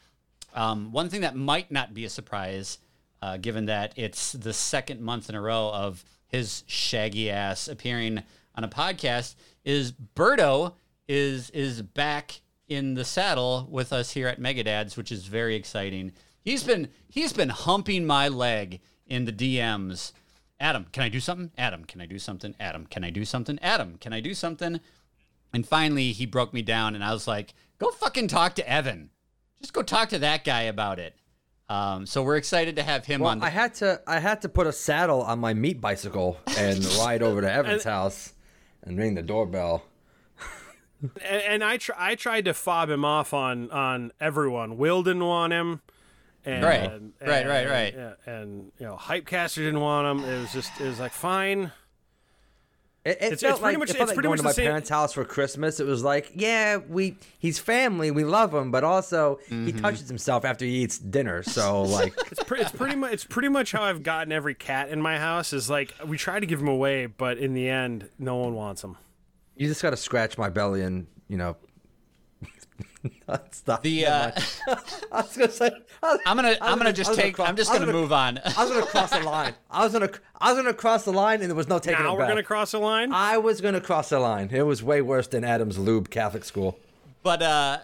Um, one thing that might not be a surprise, uh, given that it's the second month in a row of his shaggy ass appearing on a podcast, is Berto is is back in the saddle with us here at Megadads, which is very exciting. He's been he's been humping my leg in the DMs. Adam, can I do something? Adam, can I do something? Adam, can I do something? Adam, can I do something? And finally, he broke me down, and I was like, "Go fucking talk to Evan. Just go talk to that guy about it." Um, so we're excited to have him Well, on. The- I had to I had to put a saddle on my meat bicycle and ride over to Evan's house and ring the doorbell. And, and I tr- I tried to fob him off on on everyone. Will didn't want him. And, Right. and- Right, right, right. Yeah, and you know, Hypecaster didn't want him. It was just it was like fine. It, it It's- felt it's pretty like, much- it felt it's like pretty going much to my same- parents' house for Christmas. It was like, yeah, we he's family, we love him, but also he Mm-hmm. touches himself after he eats dinner. So like, It's, pre- it's pretty much it's pretty much how I've gotten every cat in my house. Is like we try to give him away, but in the end, no one wants him. you just got to scratch my belly and you know Stop. The uh, mind. I was gonna say, I, I'm gonna I was I'm gonna I just was take cross- I'm just I was gonna move on. I was gonna cross the line. I was gonna I was gonna cross the line, and there was no taking now it we're back. gonna cross the line. I was gonna cross the line. It was way worse than Adam's lube Catholic school. But uh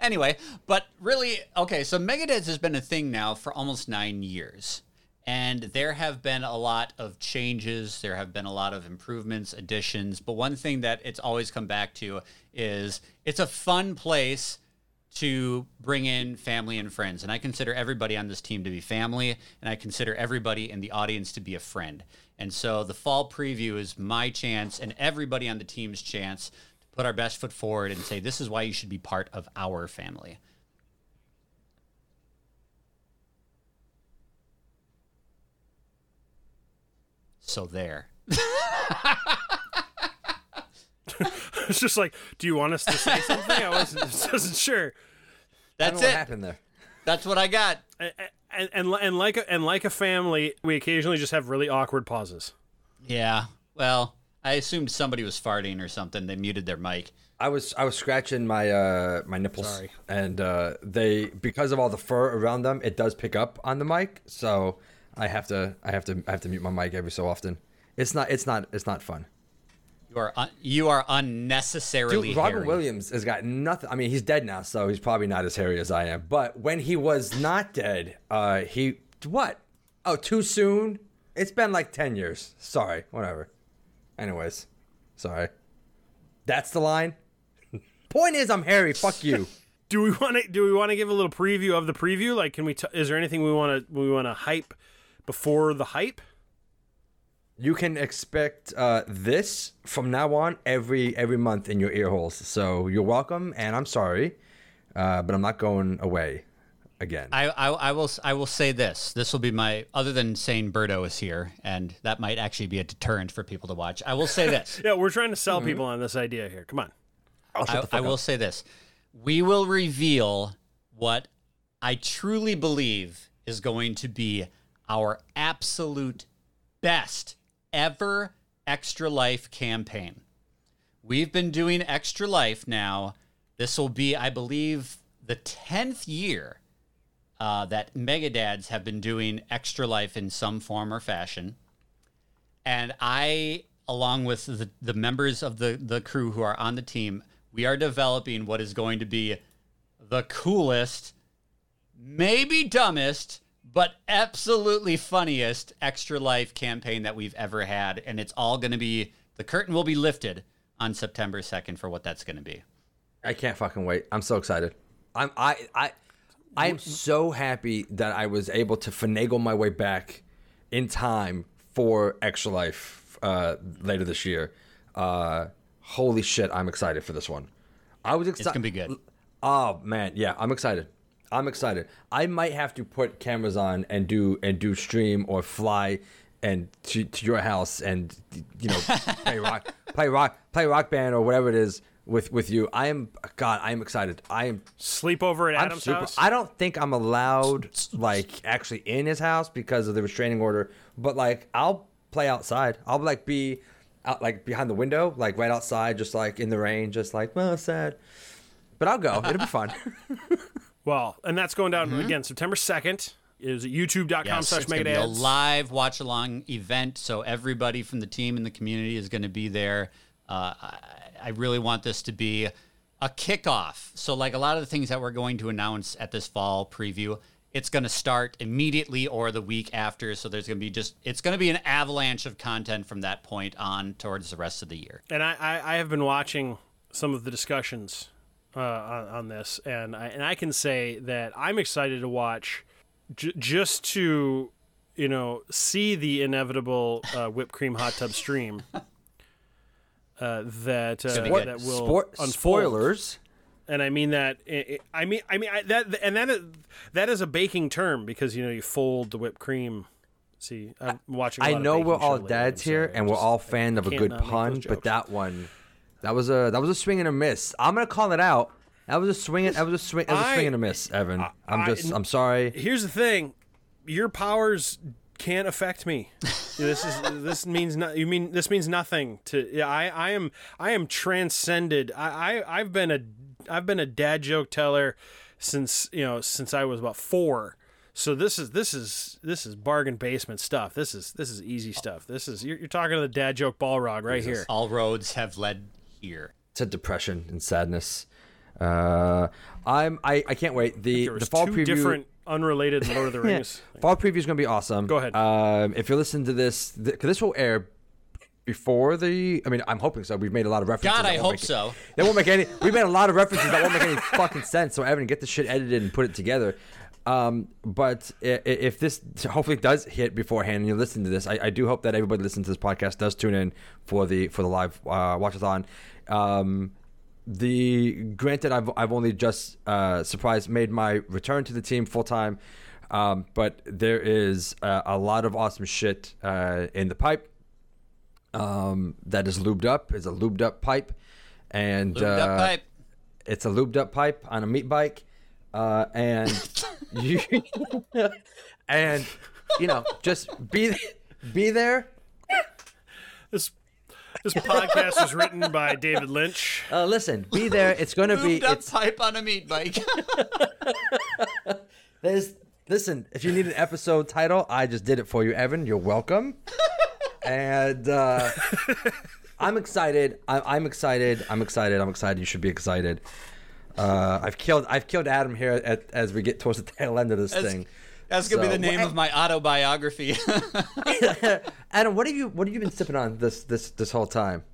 anyway, but really okay, so Megadads has been a thing now for almost 9 years. And there have been a lot of changes, there have been a lot of improvements, additions, but one thing that it's always come back to is it's a fun place to bring in family and friends. And I consider everybody on this team to be family, and I consider everybody in the audience to be a friend. And so the fall preview is my chance and everybody on the team's chance to put our best foot forward and say, this is why you should be part of our family. So there. it's just like, do you want us to say something? I wasn't, wasn't sure. That's know what it. happened there. That's what I got. And, and, and, and like a, and like a family, we occasionally just have really awkward pauses. Yeah. Well, I assumed somebody was farting or something. They muted their mic. I was I was scratching my uh my nipples, Sorry. and uh, they because of all the fur around them, it does pick up on the mic. So I have to I have to I have to mute my mic every so often. It's not it's not it's not fun. You are un- you are unnecessarily Dude, Robin hairy. Williams has got nothing. I mean, he's dead now, so he's probably not as hairy as I am. But when he was not dead, uh, he what? Oh, too soon. It's been like ten years. Sorry, whatever. Anyways, sorry. That's the line. Point is, I'm hairy. Fuck you. Do we want to do we want to give a little preview of the preview? Like, can we? T- is there anything we want to we want to hype before the hype? You can expect uh, this from now on every every month in your ear holes. So you're welcome, and I'm sorry, uh, but I'm not going away again. I, I I will I will say this. This will be my other than saying Berto is here, and that might actually be a deterrent for people to watch. I will say this. Yeah, we're trying to sell people on this idea here. Come on. I, I will say this. We will reveal what I truly believe is going to be our absolute best ever Extra Life campaign. We've been doing Extra Life now. This will be, I believe, the 10th year uh, that Megadads have been doing Extra Life in some form or fashion. And I, along with the, the members of the, the crew who are on the team, we are developing what is going to be the coolest, maybe dumbest, but absolutely funniest Extra Life campaign that we've ever had. And it's all going to be, the curtain will be lifted on September 2nd for what that's going to be. I can't fucking wait. I'm so excited. I'm I I I am so happy that I was able to finagle my way back in time for Extra Life uh, later this year. Uh, holy shit, I'm excited for this one. I was excited. It's going to be good. Oh man, yeah, I'm excited. I'm excited. I might have to put cameras on and do and do stream or fly and to, to your house and you know play rock play rock play rock band or whatever it is with with you. I am God. I am excited. I am. Sleep over at I'm Adam's super. house. I don't think I'm allowed like actually in his house because of the restraining order. But like I'll play outside. I'll like be out like behind the window, like right outside, just like in the rain, just like well sad. But I'll go. It'll be fun. well, and that's going down again September second. Is at youtube.com Yes, slash it's going to be a live watch along event, so everybody from the team and the community is going to be there. Uh, I, I really want this to be a kickoff. So, like a lot of the things that we're going to announce at this fall preview, it's going to start immediately or the week after. So there's going to be just it's going to be an avalanche of content from that point on towards the rest of the year. and I, I, I have been watching some of the discussions uh, on, on this, and I, and I can say that I'm excited to watch j- just to you know see the inevitable uh, whipped cream hot tub stream uh, that uh, gonna be good. that will unfold. spoilers. and I mean that. i mean, I mean I, that, and that is, that is a baking term because you know you fold the whipped cream. See, I'm watching. I I know we're all dads here, and we're all fan of a good pun, but that one, that was a that was a swing and a miss. I'm gonna call it out. That was a swing. That was a swing. That was a I- swing and a miss, Evan. I'm just. I'm sorry. Here's the thing, your powers can't affect me. this is this means not. You mean this means nothing to. Yeah, I I am I am transcended. I, I I've been a I've been a dad joke teller since you know since I was about four. So this is this is this is bargain basement stuff. This is this is easy stuff. This is you're, you're talking to the dad joke ball Balrog right here. All roads have led here. to depression and sadness. Uh, I'm I, I can't wait. The There was the fall two preview different unrelated Lord of the Rings. fall preview is gonna be awesome. Go ahead. Um, if you're listening to this, th- 'cause this will air before the. I mean, I'm hoping so. We've made a lot of references. God, I hope make- so. they won't make any. We've made a lot of references that won't make any fucking sense. So Evan, get the shit edited and put it together. Um, but if this hopefully does hit beforehand and you listen to this, I, I do hope that everybody listening to this podcast does tune in for the for the live uh, watchathon. Um, the granted, I've I've only just uh, surprised made my return to the team full time, um, but there is uh, a lot of awesome shit uh, in the pipe um, that is lubed up. It's a lubed up pipe, and Lubed uh, up pipe. it's a lubed up pipe on a meat bike, uh, and you and you know just be be there. This this podcast was written by David Lynch. Uh, listen, be there. It's going to be. Up It's, pipe on a meat bike. there's listen. If you need an episode title, I just did it for you, Evan. You're welcome. and uh, I'm excited. I'm excited. I'm excited. I'm excited. You should be excited. Uh, I've killed. I've killed Adam here at, as we get towards the tail end of this That's- thing. That's gonna be the name Well, of my autobiography. Adam, what have you what have you been sipping on this this this whole time?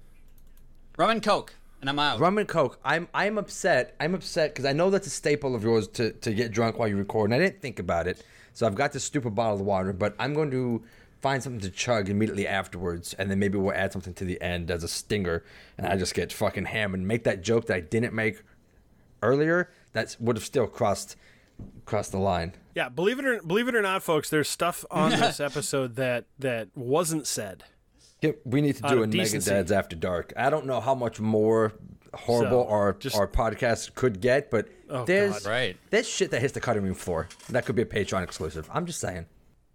Rum and Coke, and I'm out. Rum and Coke. I'm I'm upset. I'm upset because I know that's a staple of yours to to get drunk while you record, and I didn't think about it. So I've got this stupid bottle of water, but I'm going to find something to chug immediately afterwards, and then maybe we'll add something to the end as a stinger, and I just get fucking hammered. and make that joke that I didn't make earlier. That would have still crossed crossed the line. Yeah, believe it or believe it or not, folks, there's stuff on this episode that that wasn't said. Yeah, we need to do of a Mega. Dads After Dark. I don't know how much more horrible So, our just- our podcast could get, but Oh, there's God. Right. there's shit that hits the cutting room floor. That could be a Patreon exclusive. I'm just saying.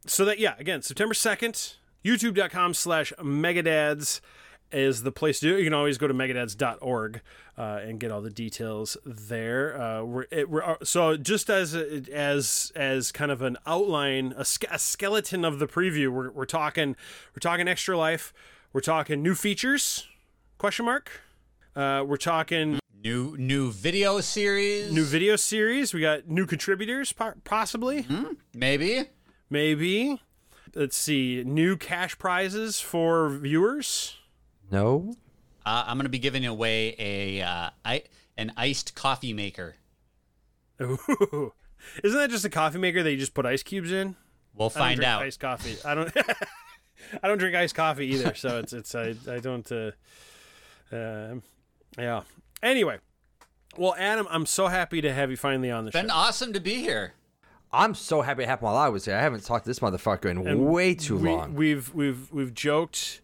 So that yeah, again, September second, youtube.com slash megadads is the place to do it. You can always go to megadads.org uh, and get all the details there. Uh, we're, it, we're, uh, so just as as as kind of an outline, a, a skeleton of the preview, we're, we're talking we're talking extra life. We're talking new features? Question mark. Uh, we're talking New new video series. new video series. We got new contributors, po- possibly, maybe. maybe. Let's see, new cash prizes for viewers. No. Uh, I'm gonna be giving away a uh, I, an iced coffee maker. Ooh. Isn't that just a coffee maker that you just put ice cubes in? We'll I don't find drink out. Iced coffee. I don't. I don't drink iced coffee either, so it's it's I I don't. Uh, um yeah. Anyway, well, Adam, I'm so happy to have you finally on the show. Been awesome to be here. I'm so happy it happened while I was here. I haven't talked to this motherfucker in way too we, long. We've we've we've joked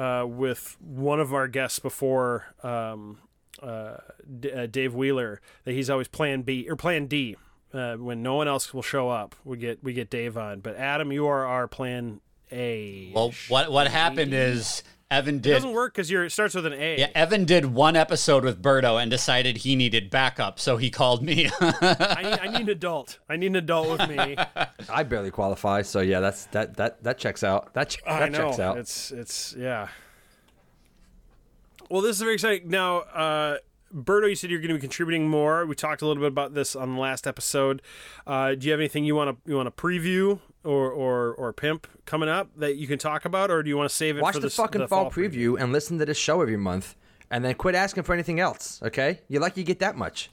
uh, with one of our guests before, um, uh, D- uh, Dave Wheeler, that he's always Plan B or Plan D. Uh, when no one else will show up, we get we get Dave on. But Adam, you are our Plan A. Well, what what happened is Evan it did. doesn't work because you're it starts with an A. Yeah, Evan did one episode with Berto and decided he needed backup, so he called me. I need, I need an adult. I need an adult with me. I barely qualify, so yeah, that's that that that checks out. That ch- I that know checks out. it's it's yeah. Well, this is very exciting. Now, uh, Berto, you said you're going to be contributing more. We talked a little bit about this on the last episode. Uh, do you have anything you want to you want to preview or, or or pimp coming up that you can talk about, or do you want to save it Watch for the this- fucking fall, preview and listen to this show every month, and then quit asking for anything else. Okay? You're lucky you get that much.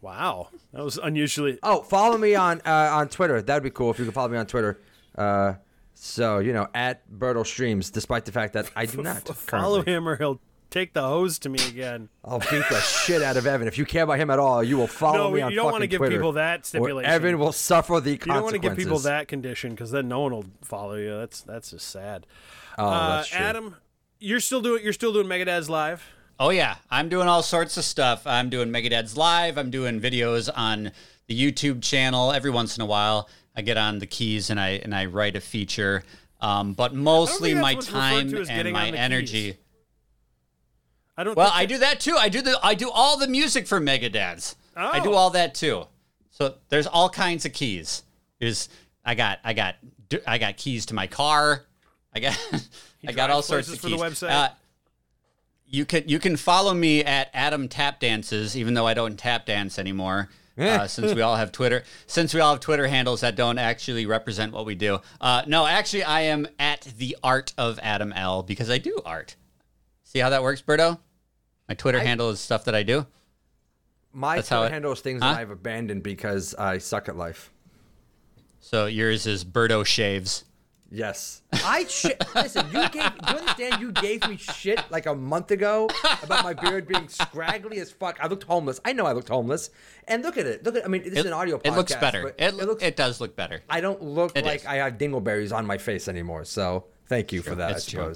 Wow, that was unusually. Oh, follow me on uh, on Twitter. That'd be cool if you could follow me on Twitter. Uh, so you know, at Bertle Streams, despite the fact that I do not Follow him, or he'll take the hose to me again. I'll beat the shit out of Evan. If you care about him at all, you will follow No, me you don't wanna give Twitter, people that or stipulation. Evan will suffer the consequences. You don't want to give people that condition because then no one will follow you. That's that's just sad. Oh, uh, that's true. Adam, you're still doing you're still doing Megadads live. oh yeah, I'm doing all sorts of stuff. I'm doing Megadad's live. I'm doing videos on the YouTube channel. Every once in a while, I get on the keys and I and I write a feature. Um, but mostly my that's what's referred time and my energy. keys. I don't. Well, I do that too. I do the I do all the music for Megadads. I do Oh. all that too. So there's all kinds of keys. There's I got I got I got keys to my car. I got I got all sorts of for the keys. website? Uh, you can you can follow me at Adam Tap Dances, even though I don't tap dance anymore. Uh, since we all have Twitter, since we all have Twitter handles that don't actually represent what we do. Uh, no, actually, I am at the art of Adam L because I do art. See how that works, Berto? My Twitter handle is stuff that I do. My That's Twitter it- handle is things Huh? that I've abandoned because I suck at life. So yours is Berto shaves. Yes. I sh- listen. You gave. Do you understand? You gave me shit like a month ago about my beard being scraggly as fuck. I looked homeless. I know I looked homeless. And look at it. Look at. I mean, this is an audio. podcast. It looks better. but It, it looks. it does look better. I don't look It like is. I have dingleberries on my face anymore. So thank you for that. I It's true.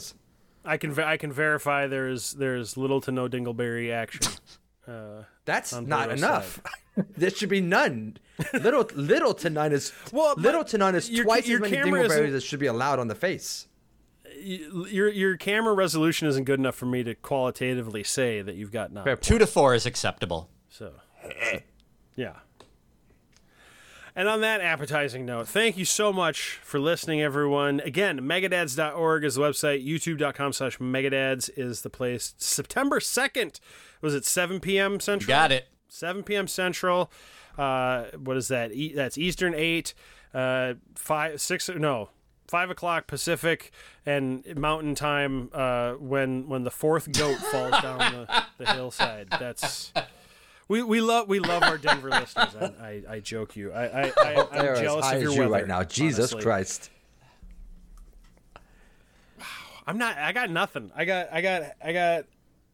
Suppose. I can I can verify there's there's little to no dingleberry action. Uh, That's not enough. there should be none. Little little to none is Well, little to none is your- twice your as many dingleberries that should be allowed on the face. your your camera resolution isn't good enough for me to qualitatively say that you've got none. Two to four is acceptable. So, yeah. And on that appetizing note, thank you so much for listening, everyone. Again, megadads.org is the website. YouTube.com slash megadads is the place. September 2nd, was it 7 p.m. Central? Got it. 7 p.m. Central. Uh, what is that? E- that's Eastern 8, uh, 5, 6, no, 5 o'clock Pacific, and Mountain Time uh, when when the fourth goat falls down the, the hillside. That's. We, we love we love our Denver listeners. I, I, I joke you. I, I, I They're I'm as jealous high of your as you weather, right now. Jesus honestly. Christ. I'm not. I got nothing. I got. I got. I got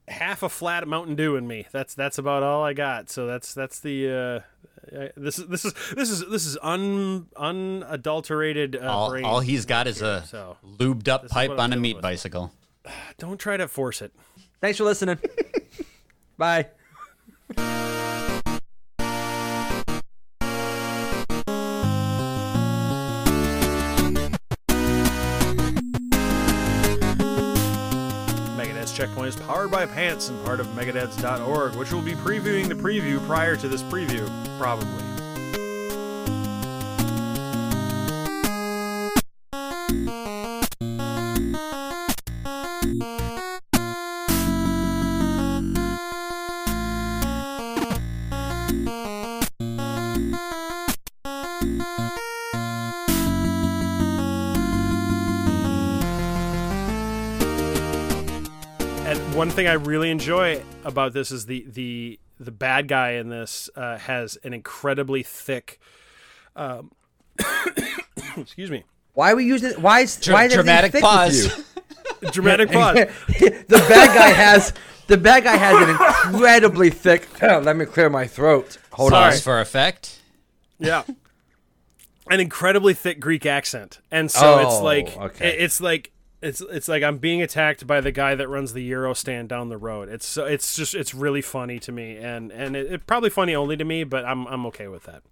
half a flat Mountain Dew in me. That's that's about all I got. So that's that's the. Uh, this is this is this is this is un unadulterated. Uh, All, brain. all he's got is a so lubed up is pipe on a meat with. bicycle. Don't try to force it. Thanks for listening. Bye. Checkpoint is powered by Pants and part of Megadads.org, which will be previewing the preview prior to this preview, probably. Thing I really enjoy about this is the the the bad guy in this uh, has an incredibly thick. Um, excuse me. Why are we using? Why is why is dramatic thick with pause. you? Dramatic pause. the bad guy has the bad guy has an incredibly thick. Let me clear my throat. Hold Sorry. Pause for effect. Yeah. An incredibly thick Greek accent. And so it's Oh, like okay. it's like it's it's like I'm being attacked by the guy that runs the gyro stand down the road. It's so it's just it's really funny to me and and it, it probably funny only to me, but I'm I'm okay with that.